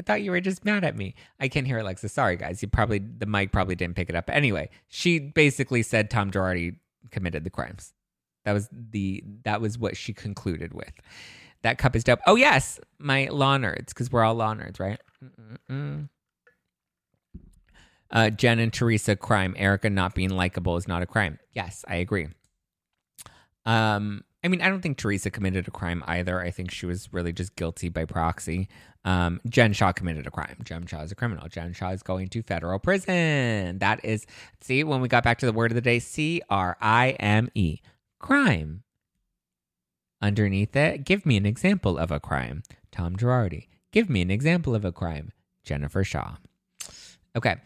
I thought you were just mad at me. I can't hear Alexa. Sorry, guys. You probably the mic probably didn't pick it up. Anyway, she basically said Tom Girardi committed the crimes. That was the that was what she concluded with. That cup is dope. Oh yes, my law nerds, because we're all law nerds, right? Uh, Jen and Teresa crime. Erika not being likable is not a crime. Yes, I agree. Um, I mean, I don't think Teresa committed a crime either. I think she was really just guilty by proxy. Um, Jen Shah committed a crime. Jen Shah is a criminal. Jen Shah is going to federal prison. That is, see, when we got back to the word of the day, C R I M E, crime. Underneath it, give me an example of a crime. Tom Girardi. Give me an example of a crime. Jennifer Shah. Okay.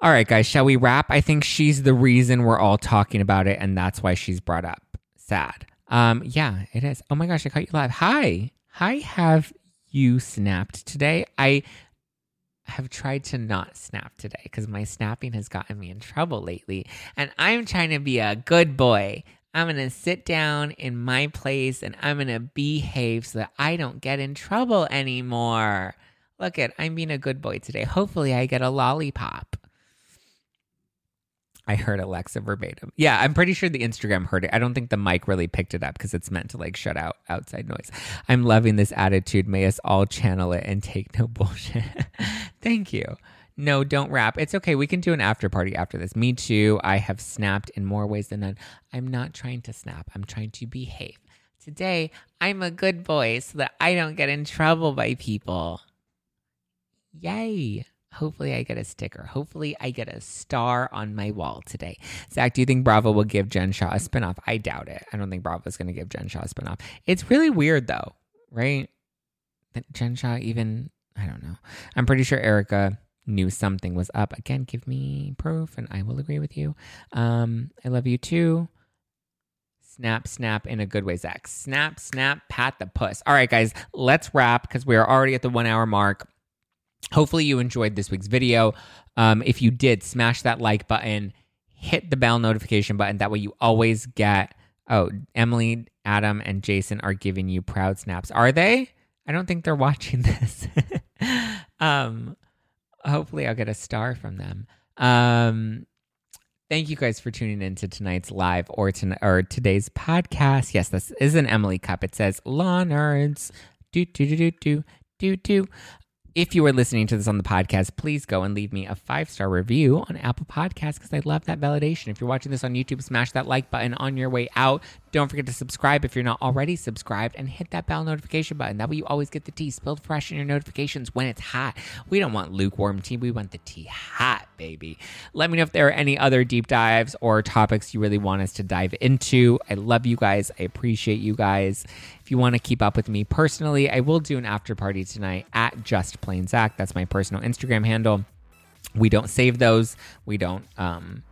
All right, guys, shall we wrap? I think she's the reason we're all talking about it, and that's why she's brought up sad. Um, yeah, it is. Oh my gosh, I caught you live. Hi. Hi, have you snapped today? I have tried to not snap today because my snapping has gotten me in trouble lately. And I'm trying to be a good boy. I'm going to sit down in my place and I'm going to behave so that I don't get in trouble anymore. Look at, I'm being a good boy today. Hopefully, I get a lollipop. I heard Alexa verbatim. Yeah, I'm pretty sure the Instagram heard it. I don't think the mic really picked it up because it's meant to like shut out outside noise. I'm loving this attitude. May us all channel it and take no bullshit. Thank you. No, don't rap. It's okay. We can do an after party after this. Me too. I have snapped in more ways than none. I'm not trying to snap. I'm trying to behave. Today, I'm a good boy so that I don't get in trouble by people. Yay. Hopefully, I get a sticker. Hopefully, I get a star on my wall today. Zack, do you think Bravo will give Jen Shah a spinoff? I doubt it. I don't think Bravo is going to give Jen Shah a spinoff. It's really weird, though, right? That Jen Shah even, I don't know. I'm pretty sure Erika knew something was up. Again, give me proof and I will agree with you. Um, I love you too. Snap, snap in a good way, Zack. Snap, snap, pat the puss. All right, guys, let's wrap because we are already at the one hour mark. Hopefully, you enjoyed this week's video. Um, if you did, smash that like button, hit the bell notification button. That way, you always get. Oh, Emily, Adam, and Jason are giving you proud snaps. Are they? I don't think they're watching this. um, hopefully, I'll get a star from them. Um, thank you guys for tuning in to tonight's live or to, or today's podcast. Yes, this is an Emily cup. It says law nerds. Do do do do do do do. If you are listening to this on the podcast, please go and leave me a five star review on Apple Podcasts because I love that validation. If you're watching this on YouTube, smash that like button on your way out. Don't forget to subscribe if you're not already subscribed and hit that bell notification button. That way, you always get the tea spilled fresh in your notifications when it's hot. We don't want lukewarm tea, we want the tea hot, baby. Let me know if there are any other deep dives or topics you really want us to dive into. I love you guys. I appreciate you guys. If you want to keep up with me personally, I will do an after party tonight at Just Plain Zack. That's my personal Instagram handle. We don't save those. We don't um,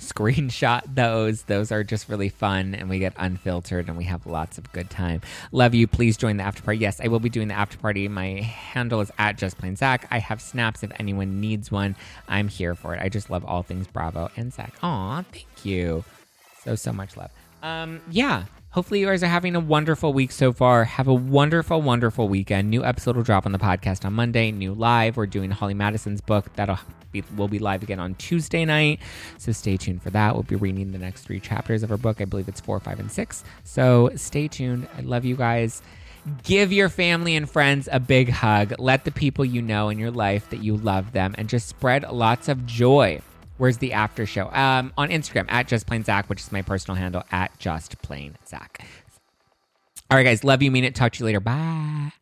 screenshot those. Those are just really fun and we get unfiltered and we have lots of good time. Love you. Please join the after party. Yes, I will be doing the after party. My handle is at Just Plain Zack. I have snaps if anyone needs one. I'm here for it. I just love all things Bravo and Zack. Aw, thank you. So, so much love. Um, yeah. Hopefully, you guys are having a wonderful week so far. Have a wonderful, wonderful weekend. New episode will drop on the podcast on Monday. New live. We're doing Holly Madison's book. That'll be, will be live again on Tuesday night. So stay tuned for that. We'll be reading the next three chapters of her book. I believe it's four, five, and six. So stay tuned. I love you guys. Give your family and friends a big hug. Let the people you know in your life that you love them and just spread lots of joy. Where's the after show? Um, on Instagram at Just Plain Zack, which is my personal handle at Just Plain Zack. All right, guys. Love you. Mean it. Talk to you later. Bye.